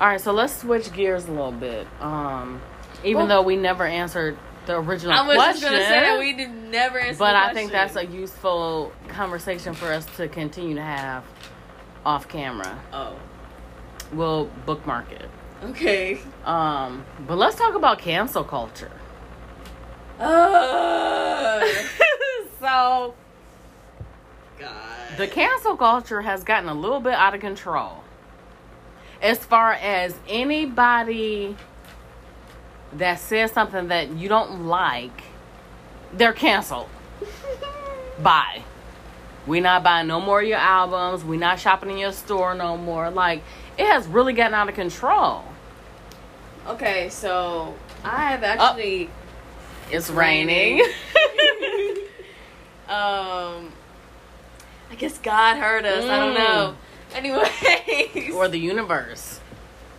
All right, so let's switch gears a little bit. Um, even Well- though we never answered the original I was question, just gonna say that we did never answer. but I think that's a useful conversation for us to continue to have off camera. oh We'll bookmark it. okay. Um, but let's talk about cancel culture. Uh, so God. the cancel culture has gotten a little bit out of control. As far as anybody that says something that you don't like, they're canceled. Bye. We not buying no more of your albums. We not shopping in your store no more. Like it has really gotten out of control. okay, so I have actually. It's raining. raining. Um, I guess God heard us. I don't know. Anyways, or the universe.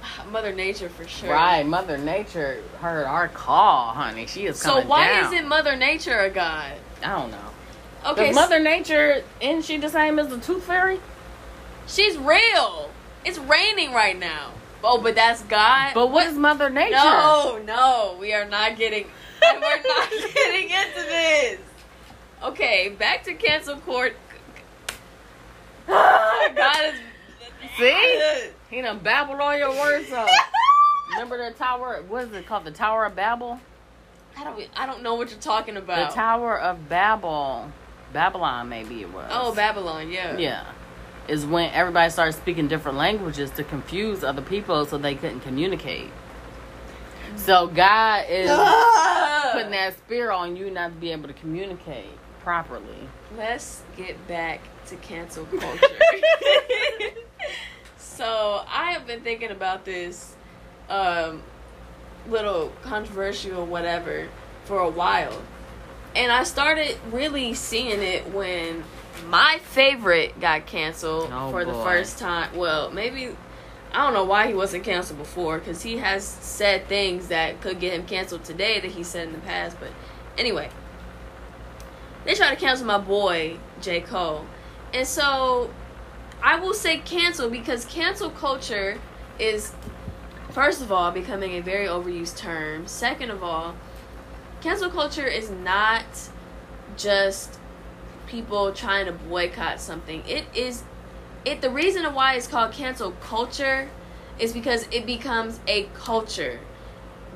Mother Nature for sure. Right, Mother Nature heard our call, honey. She is coming So why down. isn't Mother Nature a god? I don't know. Okay, Because Mother Nature isn't she the same as the Tooth Fairy? She's real. It's raining right now. Oh, but that's God. But what is Mother Nature? No, no, we are not getting. we're not getting into this. Okay, back to cancel court. God is. See? He done babbled all your words up. Remember the tower? What is it called? The Tower of Babel? I don't. I don't know what you're talking about. The. Tower of Babel. Babylon, maybe it was. oh, Babylon. Yeah. Yeah. Is when everybody started speaking different languages to confuse other people so they couldn't communicate. So God is putting that spear on you not to be able to communicate properly. Let's get back to cancel culture. so I have been thinking about this um, little controversial whatever for a while. And I started really seeing it when my favorite got canceled Oh, for the first time. Well, maybe I don't know why he wasn't canceled before because he has said things that could get him canceled today that he said in the past. But anyway, they tried to cancel my boy J Cole, and so I will say cancel because cancel culture is first of all becoming a very overused term. Second of all, cancel culture is not just people trying to boycott something. It is it the reason why it's called cancel culture is because it becomes a culture.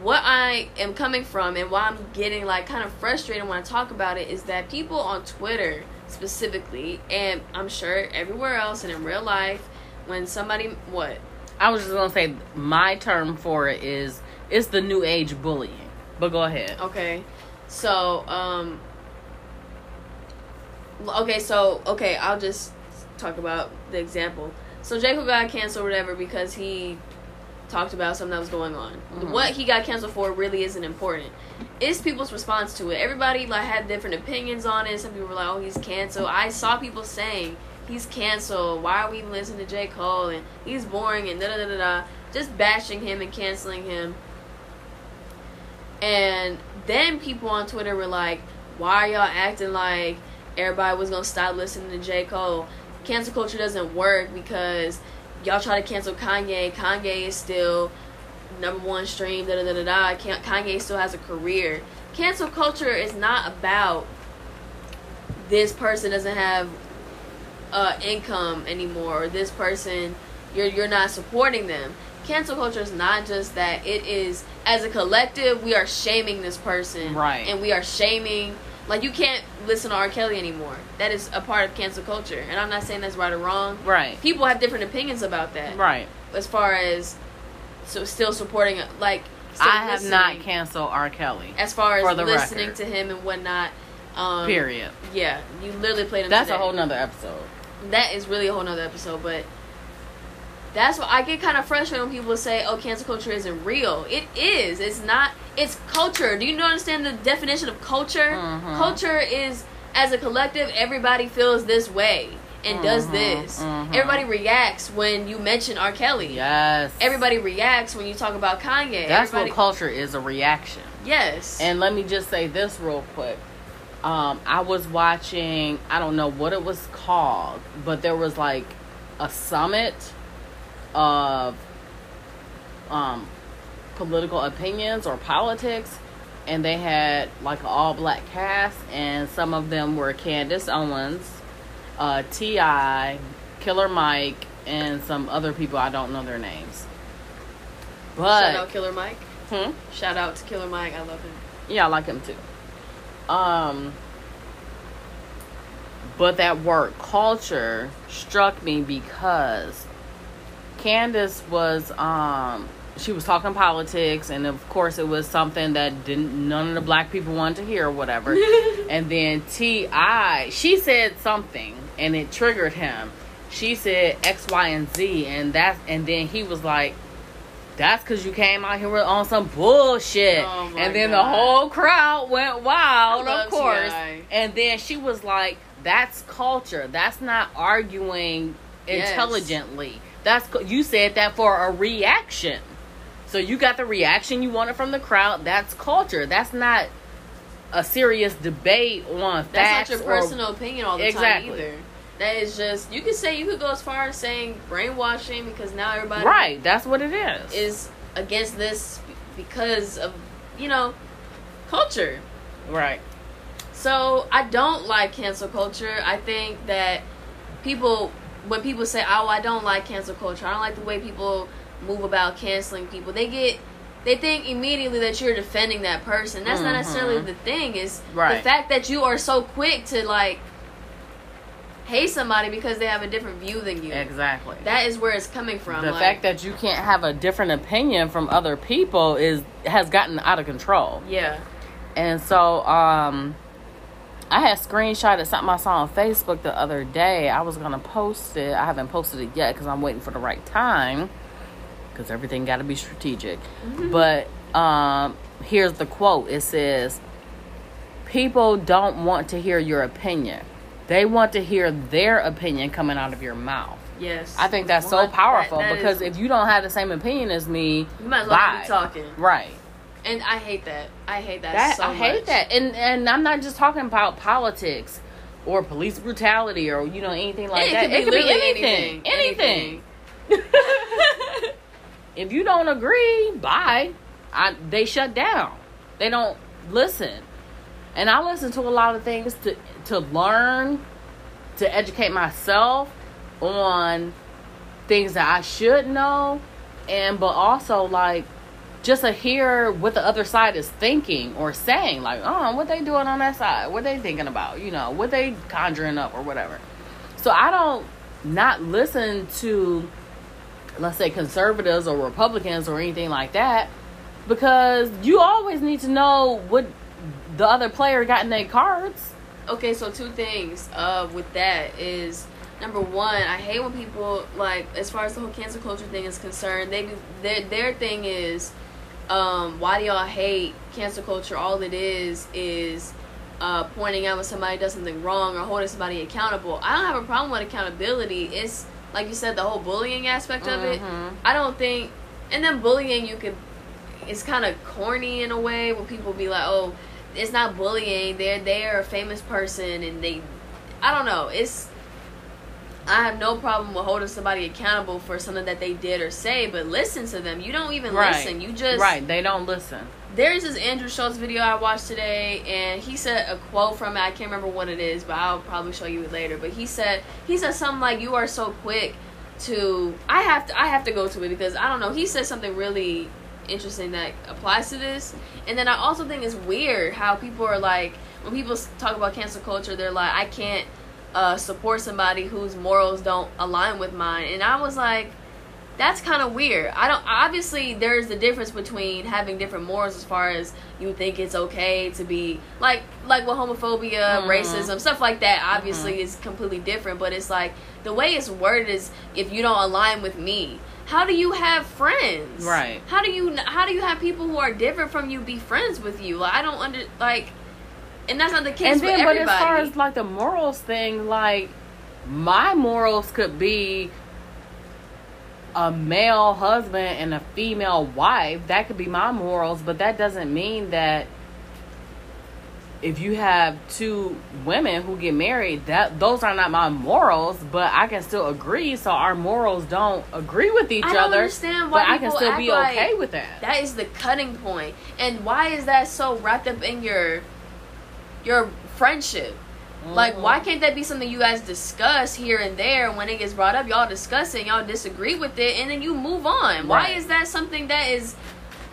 What I am coming from and why I'm getting like kind of frustrated when I talk about it is that people on Twitter specifically and I'm sure everywhere else and in real life when somebody what I was just gonna say my term for it is it's the new age bullying. But go ahead. Okay. So, um okay, so okay, I'll just talk about the example. So J Cole got canceled, or whatever, because he talked about something that was going on. Mhm. What he got canceled for really isn't important. It's people's response to it. Everybody like had different opinions on it. Some people were like, "Oh, he's canceled." I saw people saying he's canceled. Why are we even listening to J Cole? And he's boring and da da da da. Just bashing him and canceling him. And then people on Twitter were like, "Why are y'all acting like everybody was gonna stop listening to J Cole?" Cancel culture doesn't work because y'all try to cancel Kanye. Kanye is still number one stream. Da da da da da. Kanye still has a career. Cancel culture is not about this person doesn't have uh, income anymore, or this person you're you're not supporting them. Cancel culture is not just that; it is as a collective we are shaming this person, Right. And we are shaming. Like you can't listen to R. Kelly anymore. That is a part of cancel culture, and I'm not saying that's right or wrong. Right. People have different opinions about that. Right. As far as so still supporting like still I have not canceled R. Kelly. as far as listening record. to him and whatnot. Um, Period. Yeah, you literally played him. That's a whole nother episode. That is really a whole nother episode, but that's what I get kind of frustrated when people say, "Oh, cancel culture isn't real." It is. It's not. It's culture. Do you understand the definition of culture? Mhm. Culture is as a collective, everybody feels this way and does Mhm, this. mhm. Everybody reacts when you mention R. Kelly. Yes. Everybody reacts when you talk about Kanye. That's Everybody, what culture is a reaction. Yes. And let me just say this real quick. Um, I was watching, I don't know what it was called, but there was like a summit of um, political opinions or politics, and they had like an all black cast, and some of them were Candace Owens, uh, T.I., Killer Mike, and some other people. I don't know their names. Shout out But, Killer Mike. hmm? Shout out to Killer Mike. I love him. Yeah, I like him too. Um, but that word culture struck me because Candace was um she was talking politics and of course it was something that didn't none of the black people wanted to hear or whatever. and then T.I. she said something and it triggered him. She said X, Y, and Z and that and then he was like that's because you came out here on some bullshit. Oh and then the whole crowd went wild, of course. T.I.. And then she was like, that's culture. That's not arguing Yes. intelligently. That's You said that for a reaction. So you got the reaction you wanted from the crowd. That's culture. That's not a serious debate on That's facts. not your or- personal opinion all the Exactly. time either. That is just you could say you could go as far as saying brainwashing because now everybody Right. That's what it is. is against this because of you know culture. right. So I don't like cancel culture. I think that people when people say, "Oh, I don't like cancel culture. I don't like the way people move about canceling people." They get they think immediately that you're defending that person. That's not Mhm. necessarily the thing. Is the fact that you are so quick to like hate somebody because they have a different view than you. Exactly. That is where it's coming from. the like, fact that you can't have a different opinion from other people is has gotten out of control. yeah, And so um I had screenshotted something I saw on Facebook the other day. I was gonna post it. I haven't posted it yet because I'm waiting for the right time. Because everything got to be strategic. But um, here's the quote. It says, "People don't want to hear your opinion. They want to hear their opinion coming out of your mouth." yes. I think that's so Well, that- powerful that because is- if you don't have the same opinion as me, you might as well bye. be talking. Right. And I hate that. I hate that. That so I hate that, and and I'm not just talking about politics or police brutality or you know anything like it that. Could it could be literally anything, anything. anything. if you don't agree, bye. I they shut down. They don't listen, and I listen to a lot of things to to learn, to educate myself on things that I should know, and but also like just to hear what the other side is thinking or saying, like, oh, what they doing on that side, what they thinking about, you know, what they conjuring up or whatever. So I don't not listen to, let's say, conservatives or Republicans or anything like that, because you always need to know what the other player got in their cards. Okay, so two things uh with that is number one, I hate when people like as far as the whole cancel culture thing is concerned, they their their thing is um why do y'all hate cancel culture? All it is is uh, pointing out when somebody does something wrong or holding somebody accountable. I don't have a problem with accountability. It's like you said, the whole bullying aspect of it. Mhm. I don't think, and then bullying you could, it's kind of corny in a way when people be like, oh, it's not bullying. They're they're a famous person and they, I don't know. It's I have no problem with holding somebody accountable for something that they did or say, but listen to them. You don't even Right. listen. You just right. They don't listen. there's this Andrew Schulz video I watched today, and he said a quote from it. I can't remember what it is, but I'll probably show you it later. But he said he said something like, "You are so quick to." I have to. I have to go to it because I don't know. He said something really interesting that applies to this, and then I also think it's weird how people are like when people talk about cancel culture, they're like, "I can't." Uh, support somebody whose morals don't align with mine, and I was like, that's kind of weird. I don't obviously there's the difference between having different morals as far as you think it's okay to be like like with homophobia, Mhm. racism, stuff like that obviously is completely different, but it's like the way it's worded is if you don't align with me, how do you have friends? Right. How do you how do you have people who are different from you be friends with you? Like I don't under like and that's not the case and with then, but as far as like the morals thing, like my morals could be a male husband and a female wife. That could be my morals, but that doesn't mean that if you have two women who get married, that those are not my morals. But I can still agree. So our morals don't agree with each I don't other. understand why but I can still be like okay with that. That is the cutting point. And why is that so wrapped up in your your friendship? Like Mhm. why can't that be something you guys discuss here and there when it gets brought up, y'all discuss it, y'all disagree with it, and then you move on. Why is that something that is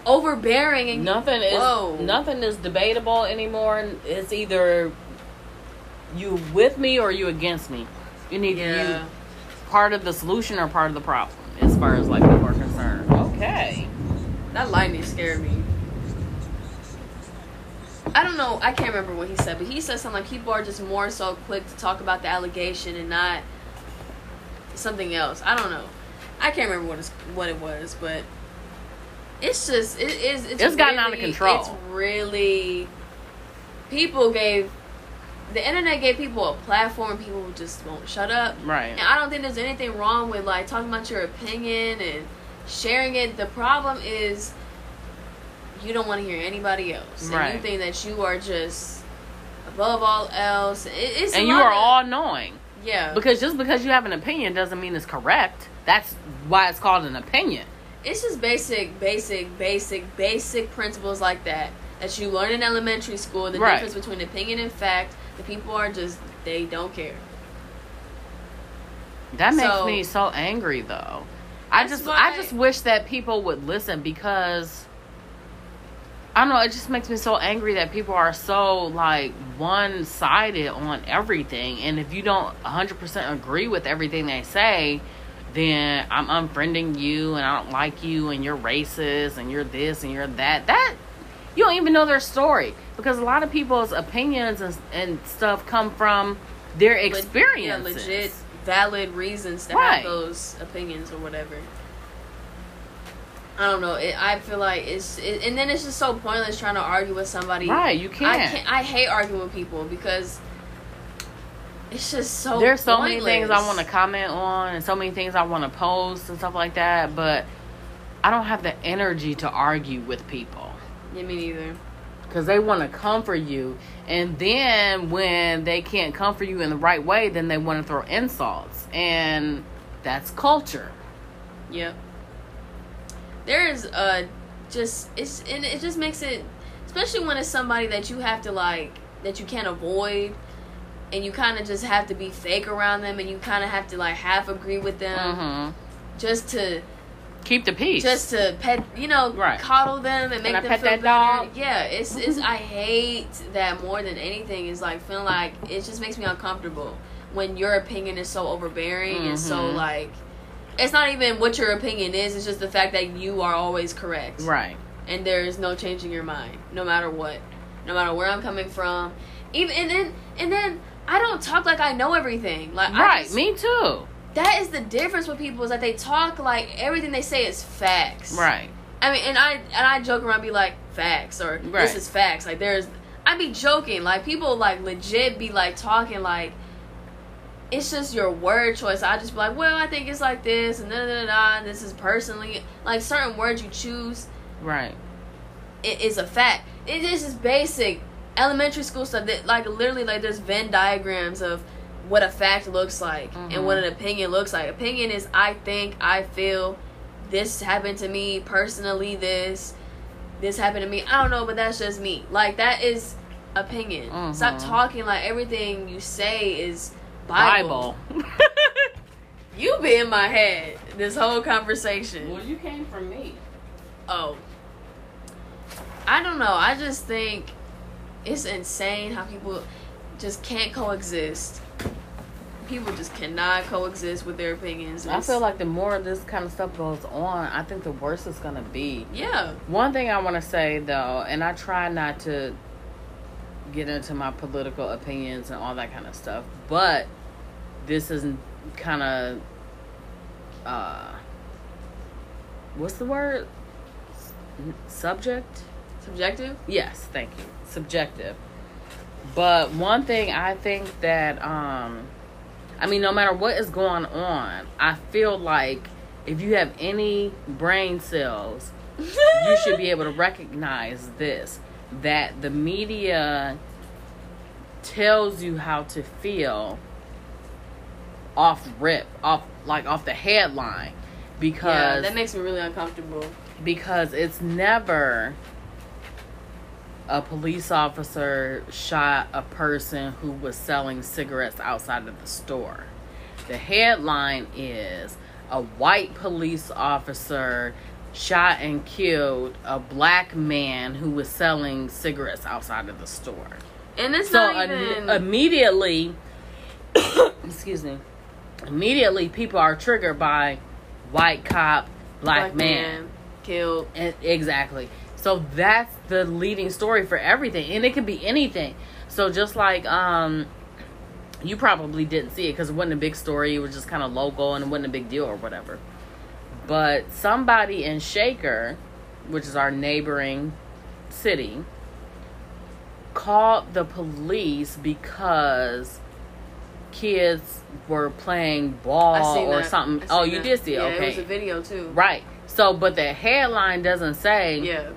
overbearing and Nothing is Whoa. nothing is debatable anymore. It's either you with me or you against me. You need Yeah. you part of the solution or part of the problem as far as like people are concerned. Okay. That lightning scared me. I don't know. I can't remember what he said, but he said something like people are just more so quick to talk about the allegation and not something else. I don't know. I can't remember what what it was, but it's just it is. It's, It's gotten out of really- control. It's really people gave the internet gave people a platform. People just won't shut up. Right. And I don't think there's anything wrong with like talking about your opinion and sharing it. The problem is you don't want to hear anybody else. And you think that you are just above all else. It, it's And you are of- all knowing. yeah. Because just because you have an opinion doesn't mean it's correct. That's why it's called an opinion. It's just basic, basic, basic, basic principles like that that you learn in elementary school. The Right. difference between opinion and fact. The people are just they don't care. That makes So- me so angry though. I just why- I just wish that people would listen because I don't know, it just makes me so angry that people are so like one sided on everything and if you don't 100% agree with everything they say, then I'm unfriending you and I don't like you and you're racist and you're this and you're that. That you don't even know their story because a lot of people's opinions and, and stuff come from their Le- experiences. Yeah, legit, valid reasons to Right. have those opinions or whatever. I don't know. It, I feel like it's, it, and then it's just so pointless trying to argue with somebody. Right, you can't. I can't. I hate arguing with people because it's just so. There's so pointless. many things I want to comment on and so many things I want to post and stuff like that, but I don't have the energy to argue with people Yeah, me neither. because they want to comfort you, and then when they can't comfort you in the right way, then they want to throw insults, and that's culture. Yep. There's uh just it's and it just makes it especially when it's somebody that you have to like that you can't avoid and you kind of just have to be fake around them and you kind of have to like half agree with them hmm just to Keep the peace. just to pet you know Right. coddle them and make I them pet feel that better. dog? Yeah, it's it's I hate that more than anything is like feeling like it just makes me uncomfortable when your opinion is so overbearing and so Mhm. like it's not even what your opinion is, it's just the fact that you are always correct. right. And there is no changing your mind, no matter what. No matter where I'm coming from. Even and then and then I don't talk like I know everything. Like I Right, just- me too. that is the difference with people is that they talk like everything they say is facts. Right. I mean, and I and I joke around, be like facts or Right. this is facts. Like there's, I be joking. Like people like legit be like talking like. It's just your word choice. I just be like, well, I think it's like this, and da da da, da and this is personally like certain words you choose. Right. It is a fact. It is just basic elementary school stuff that like literally like there's Venn diagrams of what a fact looks like and what an opinion looks like. Opinion is I think, I feel, this happened to me personally, this this happened to me. I don't know, but that's just me. Like that is opinion. Stop Mhm. talking like everything you say is Bible. Bible. You be in my head this whole conversation. well, you came from me. Oh. I don't know. I just think it's insane how people just can't coexist. People just cannot coexist with their opinions. I feel like the more this kind of stuff goes on, I think the worse it's gonna be. yeah, One thing I want to say though, and I try not to get into my political opinions and all that kind of stuff, but this is kind of uh what's the word? Subject? subjective. Yes, thank you. Subjective. But one thing I think that um I mean no matter what is going on, I feel like if you have any brain cells, you should be able to recognize this that the media tells you how to feel off rip, off like off the headline Yeah, because that makes me really uncomfortable. because it's never a police officer shot a person who was selling cigarettes outside of the store. The headline is a white police officer shot and killed a black man who was selling cigarettes outside of the store. And it's So not im- even. immediately, excuse me, immediately people are triggered by white cop, black, man. killed. And exactly. So that's the leading story for everything, and it could be anything. So just like um, you probably didn't see it because it wasn't a big story. It was just kind of local and it wasn't a big deal or whatever. But somebody in Shaker, which is our neighboring city, called the police because kids were playing ball or that. something. Oh, you that. did see it. Yeah, okay. it was a video too. Right. So, but the headline doesn't say Yeah.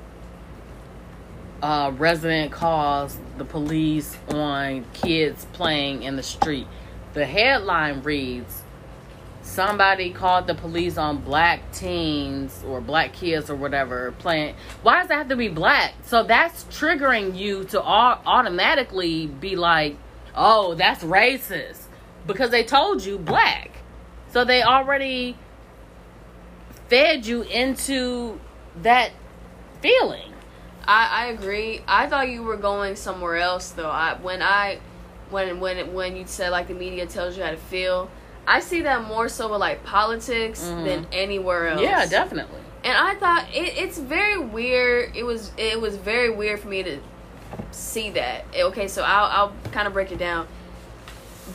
Uh, resident calls the police on kids playing in the street. The headline reads somebody called the police on black teens or black kids or whatever playing. Why does that have to be black? So that's triggering you to au- automatically be like, oh, that's racist because they told you black. So they already fed you into that feeling. I, I agree. I thought you were going somewhere else though. I when I when when when you said like the media tells you how to feel, I see that more so with like politics Mhm. than anywhere else. Yeah, definitely. And I thought it, it's very weird. It was it was very weird for me to see that. Okay, so I'll I'll kind of break it down.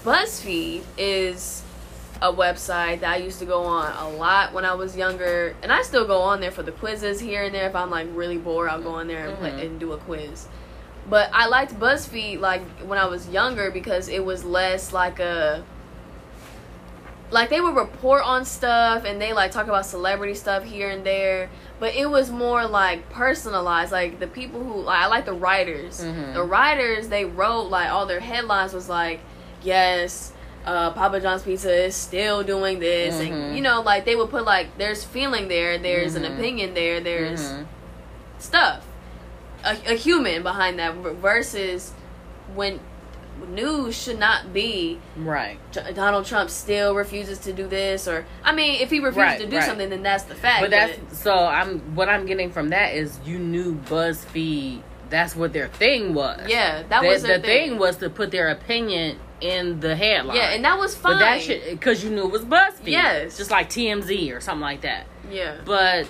BuzzFeed is a website that I used to go on a lot when I was younger, and I still go on there for the quizzes here and there. If I'm like really bored, I'll go on there and, Mhm. play, and do a quiz. But I liked BuzzFeed like when I was younger because it was less like a like they would report on stuff and they like talk about celebrity stuff here and there but it was more like personalized like the people who like, i like the writers Mhm. the writers they wrote like all their headlines was like yes uh, Papa John's Pizza is still doing this, Mhm. and you know, like they would put like there's feeling there, there's an Mhm. opinion there, there's Mhm. stuff, a, a human behind that. Versus when news should not be Right. Donald Trump still refuses to do this, or I mean, if he refuses Right, to do right. something, then that's the fact. But that's so I'm what I'm getting from that is you knew BuzzFeed that's what their thing was. yeah, that the, was the their thing. was to put their opinion in the headline. Yeah, and that was fine. But that shit because you knew it was BuzzFeed. Yes. Just like TMZ or something like that. yeah, But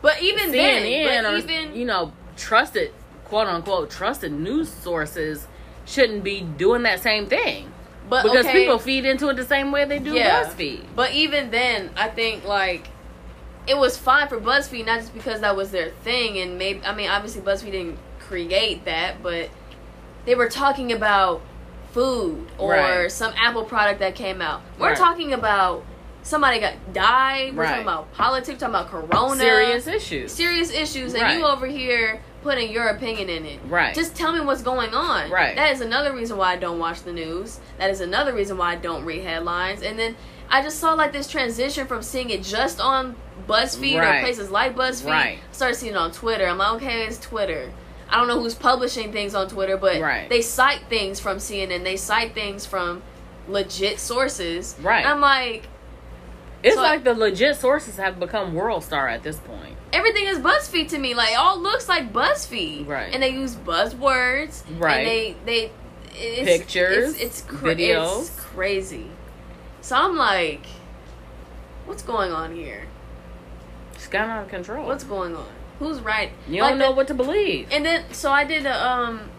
but even CNN then, or even you know trusted quote unquote trusted news sources shouldn't be doing that same thing. But Because okay, people feed into it the same way they do Yeah. BuzzFeed. But even then, I think like it was fine for BuzzFeed, not just because that was their thing, and maybe I mean obviously BuzzFeed didn't create that, but they were talking about food or Right. some Apple product that came out. We're Right. talking about somebody got died. We're Right. talking about politics. Talking about Corona. Serious issues. serious issues, and you over here putting your opinion in it. Right. Just tell me what's going on. Right. That is another reason why I don't watch the news. That is another reason why I don't read headlines. And then I just saw like this transition from seeing it just on BuzzFeed or places like BuzzFeed. Right. Started seeing it on Twitter. I'm like, okay, it's Twitter. I don't know who's publishing things on Twitter, but Right. they cite things from CNN. They cite things from legit sources. Right. And I'm like, It's So- like the legit sources have become WorldStar at this point. everything is BuzzFeed to me. Like it all looks like BuzzFeed, Right. And they use buzzwords, Right. And they they it's, Pictures, it's, it's cra- videos. it's crazy. So I'm like, what's going on here? It's gotten out of control. What's going on? Who's right? you Like don't know the- what to believe. And then so I did a um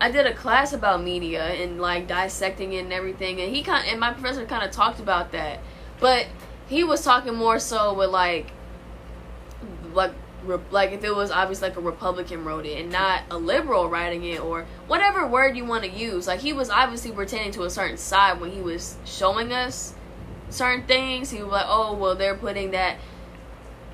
I did a class about media and like dissecting it and everything and he kind and my professor kind of talked about that. But he was talking more so with like like re- like if it was obviously like a Republican wrote it and not a liberal writing it or whatever word you want to use. Like he was obviously pretending to a certain side when he was showing us certain things. He was like, "Oh, well, they're putting that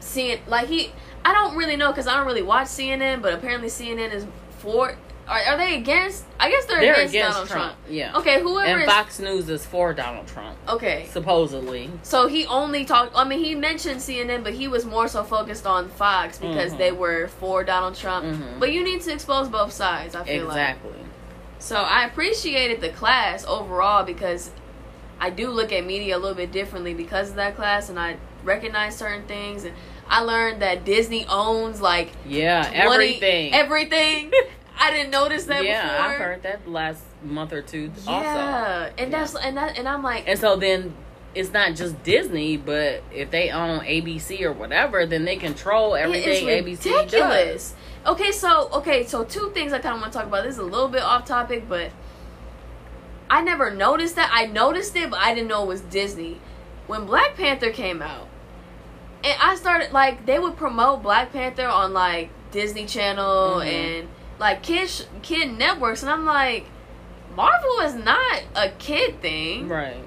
seeing like he I don't really know because I don't really watch CNN, but apparently CNN is for. Are, are they against? I guess they're, They're against, against Donald Trump. Trump. Yeah. Okay, whoever And is Fox News is for Donald Trump, okay. supposedly. So he only talked. I mean, he mentioned CNN, but he was more so focused on Fox because Mhm. they were for Donald Trump. Mhm. But you need to expose both sides. I feel like. Exactly. So I appreciated the class overall because I do look at media a little bit differently because of that class, and I recognize certain things. And I learned that Disney owns like Yeah, 20 everything. Everything. I didn't notice that yeah, before. I've heard that last month or two also. Yeah, and that's and that and I'm like, And so then it's not just Disney, but if they own ABC or whatever, then they control everything ABC does. ridiculous. Okay, so okay, so two things I kind of want to talk about. This is a little bit off topic, but I never noticed that. I noticed it, but I didn't know it was Disney. When Black Panther came out, and I started like they would promote Black Panther on like Disney Channel Mhm. and like kid sh- kid networks, and I'm like, Marvel is not a kid thing. Right.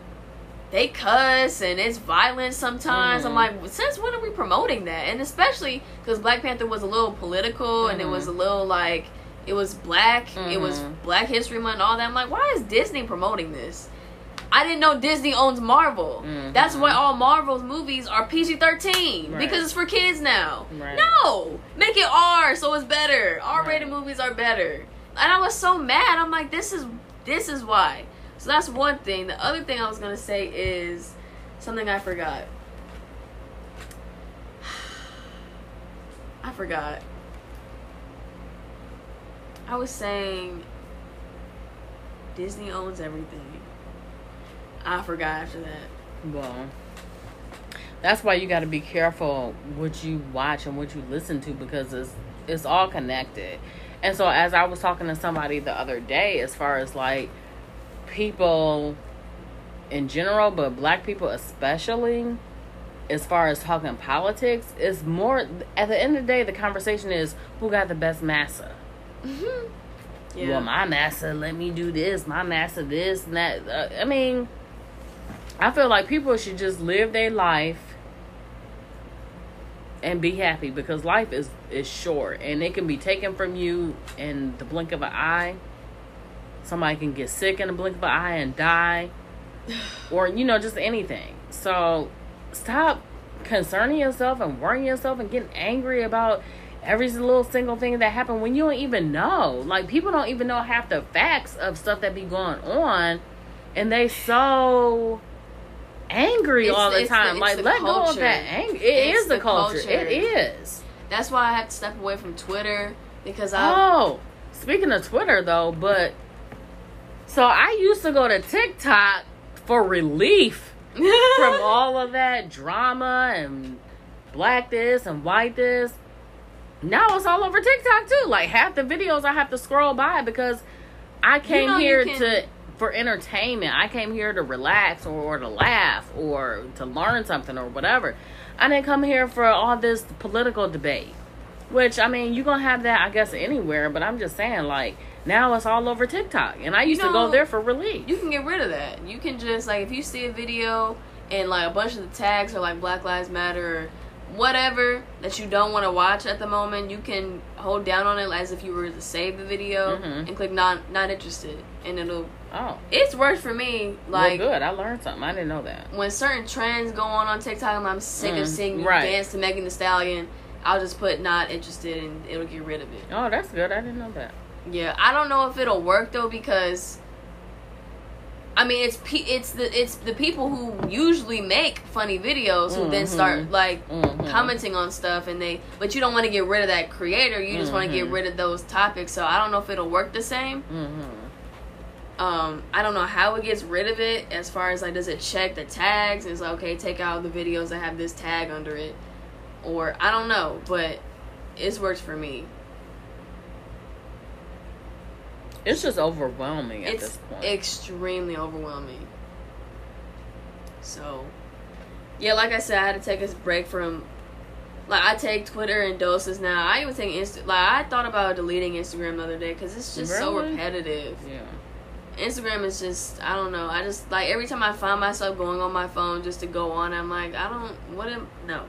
They cuss and it's violent sometimes. I'm Mhm. like, since when are we promoting that? And especially because Black Panther was a little political and it was a little like it was black. It was Mhm. Black History Month and all that. I'm like, why is Disney promoting this? I didn't know Disney owns Marvel. Mhm. That's why all Marvel's movies are PG 13 Right. because it's for kids now. Right. No, make it R so it's better. R rated Right. movies are better. And I was so mad. I'm like, this is this is why. So that's one thing. The other thing I was gonna say is something I forgot. I forgot. I was saying Disney owns everything. I forgot after that. Well, that's why you got to be careful what you watch and what you listen to because it's it's all connected. And so, as I was talking to somebody the other day, as far as like people in general, but black people especially, as far as talking politics, is more at the end of the day, the conversation is who got the best massa. Mm-hmm. Yeah. Well, my massa let me do this, my massa this and that. Uh, I mean, I feel like people should just live their life and be happy because life is is short and it can be taken from you in the blink of an eye. Somebody can get sick in the blink of an eye and die, or you know, just anything. So stop concerning yourself and worrying yourself and getting angry about every little single thing that happened when you don't even know. Like people don't even know half the facts of stuff that be going on, and they so angry It's- all the time. like the let go of that anger. It It's is the, the culture. culture. It is. That's why I have to step away from Twitter because I Oh, speaking of Twitter though, but so I used to go to TikTok for relief from all of that drama and black this and white this. Now it's all over TikTok too. Like half the videos I have to scroll by because I came know here can- to for entertainment. I came here to relax or, or to laugh or to learn something or whatever. I didn't come here for all this political debate. Which I mean, you're gonna have that, I guess, anywhere. But I'm just saying, like now it's all over TikTok, and I used to know, go there for relief. You can get rid of that. You can just like if you see a video and like a bunch of the tags are like Black Lives Matter or whatever that you don't want to watch at the moment, you can hold down on it as if you were to save the video Mhm. and click not not interested, and it'll. Oh, It's worked for me. like Like good. I learned something. I didn't know that. when certain trends go on on TikTok, and I'm sick Mm, of seeing you right. dance to Megan Thee Stallion. I'll just put not interested, and it'll get rid of it. Oh, that's good. I didn't know that. Yeah, I don't know if it'll work though because I mean it's pe- it's the it's the people who usually make funny videos who then Mhm. start like Mhm. commenting on stuff and they but you don't want to get rid of that creator, you just want to get rid of those topics. So I don't know if it'll work the same. Um I don't know how it gets rid of it as far as like does it check the tags and it's like okay, take out the videos that have this tag under it or I don't know, but it's worked for me. It's just overwhelming at it's this point. extremely overwhelming. So, yeah, like I said, I had to take a break from. Like I take Twitter in doses now. I even take Insta. Like I thought about deleting Instagram the other day because it's just so repetitive. yeah. Instagram is just I don't know. I just like every time I find myself going on my phone just to go on, I'm like I don't what am no.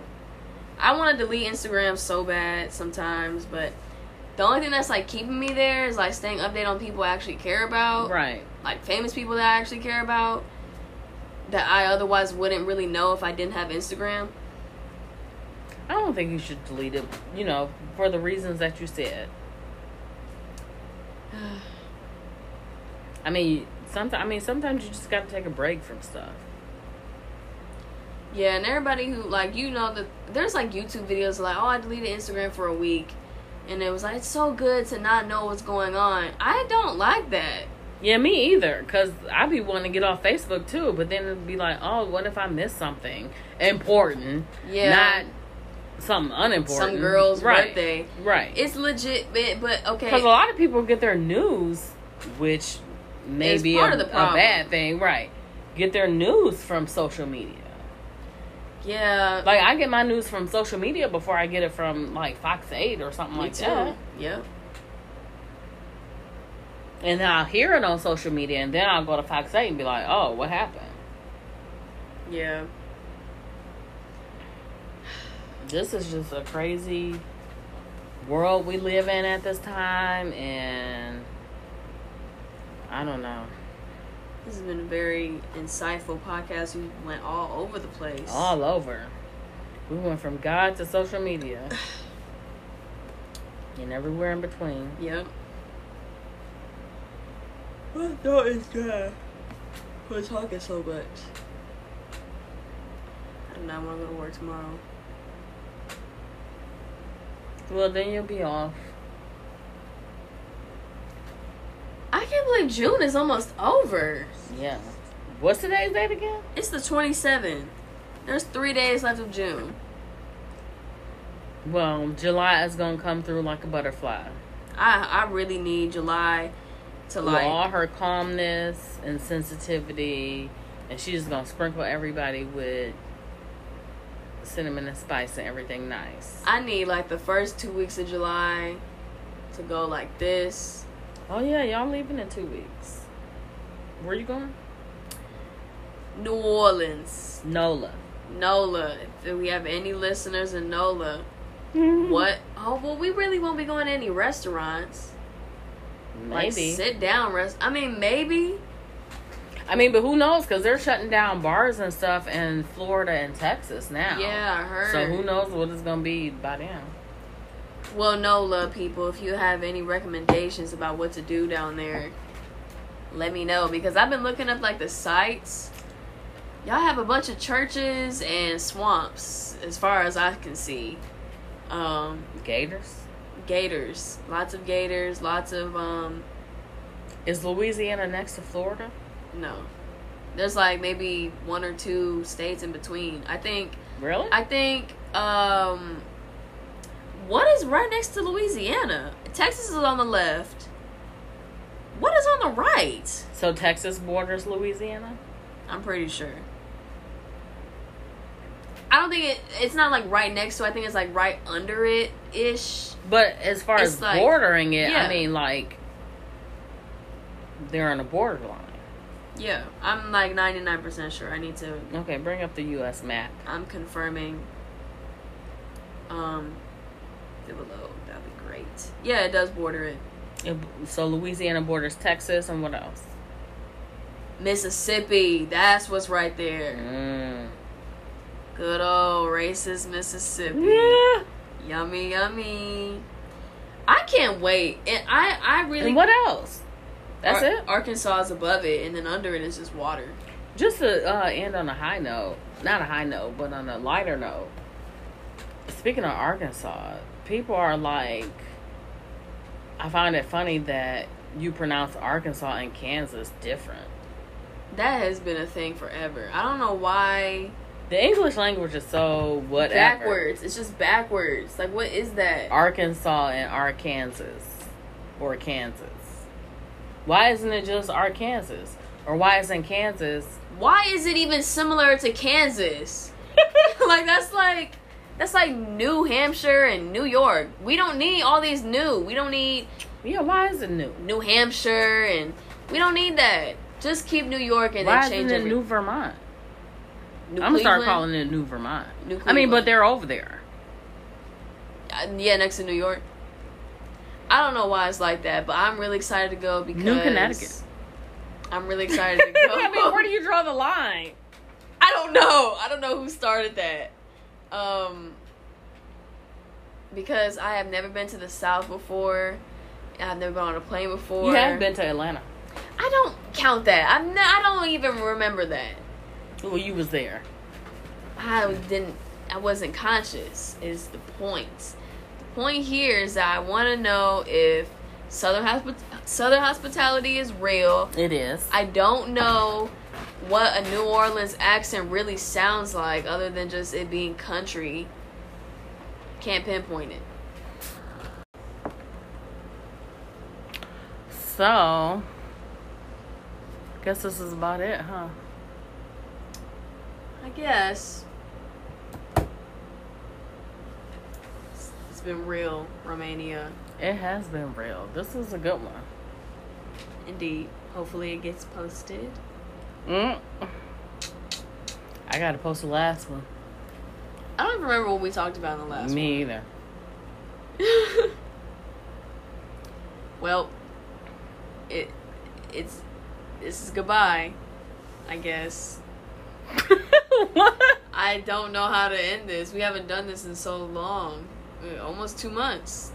I want to delete Instagram so bad sometimes, but the only thing that's like keeping me there is like staying updated on people I actually care about Right. like famous people that I actually care about that I otherwise wouldn't really know if I didn't have Instagram. I don't think you should delete it, you know, for the reasons that you said. I mean, sometimes I mean sometimes you just got to take a break from stuff. yeah, and everybody who like you know that there's like YouTube videos like, oh, I deleted Instagram for a week, and it was like it's so good to not know what's going on. I don't like that. Yeah, me either. Cause I'd be wanting to get off Facebook too, but then it'd be like, oh, what if I miss something important? Yeah, Not something unimportant. some girl's right. birthday. Right. It's legit, but, but okay. Because a lot of people get their news, which may It's part a, a bad thing, right? Get their news from social media. yeah, Like I get my news from social media before I get it from like Fox Eight or something me like too. that. Yep. And then I'll hear it on social media, and then I'll go to Fox Eight and be like, "Oh, what happened?" Yeah. This is just a crazy world we live in at this time, and I don't know. This has been a very insightful podcast. We went all over the place. All over. We went from God to social media, and everywhere in between. Yep. What thought is that? We're talking so much. I do not want to go to work tomorrow. Well, then you'll be off. I can't believe June is almost over. Yeah. What's today's date again? It's the 27th. There's three days left of June. Well, July is gonna come through like a butterfly. I I really need July to With all her calmness and sensitivity, and she's gonna sprinkle everybody with cinnamon and spice and everything nice. I need like the first two weeks of July to go like this. Oh yeah, y'all leaving in two weeks. Where you going? New Orleans, NOLA. NOLA. If we have any listeners in NOLA, what? Oh well, we really won't be going to any restaurants. Like Maybe. sit down rest. I mean, maybe. I mean, but who knows? Because they're shutting down bars and stuff in Florida and Texas now. Yeah, I heard. So who knows what it's gonna be by then? Well, NOLA people, if you have any recommendations about what to do down there, let me know because I've been looking up like the sites. Y'all have a bunch of churches and swamps, as far as I can see. Um, Gators. gators, lots of gators, lots of um. Is Louisiana next to Florida? No, there's like maybe one or two states in between. I think. Really? I think. Um. What is right next to Louisiana? Texas is on the left. What is on the right. So Texas borders Louisiana. I'm pretty sure. I don't think it. It's not like right next to. I think it's like right under it ish. But as far It's as like- bordering it, yeah. I mean, like they're on a borderline. Yeah, I'm like 99 percent sure. I need to. Okay, bring up the U.S. map. I'm confirming. Um, it below. That'd be great. Yeah, it does border it. It- So Louisiana borders Texas and what else? Mississippi. That's what's right there. Mm. Good old racist Mississippi. Yeah. Yummy, yummy. I can't wait. And I, I really. And what else? That's Ar- it. Arkansas is above it, and then under it is just water. Just to uh, end on a high note, not a high note, but on a lighter note. Speaking of Arkansas, people are like, I find it funny that you pronounce Arkansas and Kansas different. That has been a thing forever. I don't know why. The English language is so whatever. Backwards. It's just backwards. Like, what is that? Arkansas and Arkansas, or Kansas. Why isn't it just Arkansas? Or why isn't Kansas? Why is it even similar to Kansas? like, that's like. That's like New Hampshire and New York. We don't need all these new. We don't need Yeah, why is it new? New Hampshire and we don't need that. Just keep New York and Why then change it every- New Vermont? New I'm gonna start calling it New Vermont. New I mean, but they're over there. Uh, yeah, next to New York. I don't know why it's like that, but I'm really excited to go because New Connecticut. I'm really excited to go. I mean, where do you draw the line? I don't know. I don't know who started that. Um, because I have never been to the South before. I've never been on a plane before. You have been to Atlanta. I don't count that. I'm. Not, I don't even remember that. Well, you was there. I didn't. I wasn't conscious. Is the point? The point here is that I want to know if Southern hospi- Southern hospitality is real. It is. I don't know what a New Orleans accent really sounds like, other than just it being country. Can't pinpoint it. So, guess this is about it, huh? I guess. It's been real, Romania. It has been real. This is a good one. Indeed. Hopefully it gets posted. Mm. I gotta post the last one. I don't remember what we talked about in the last Me either. well, it it's this is goodbye, I guess. what? I don't know how to end this. We haven't done this in so long. Uh, Almost two months.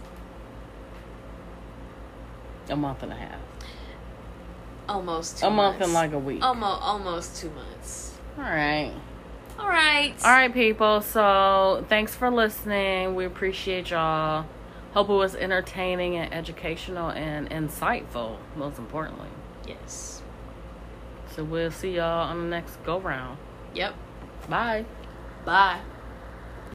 A month and a half. Almost two A month months. and like a week. Almost, almost two months. All right. All right. All right, people. So thanks for listening. We appreciate y'all. Hope it was entertaining and educational and insightful, most importantly. Yes. So we'll see y'all on the next go round. Yep. Bye. Bye.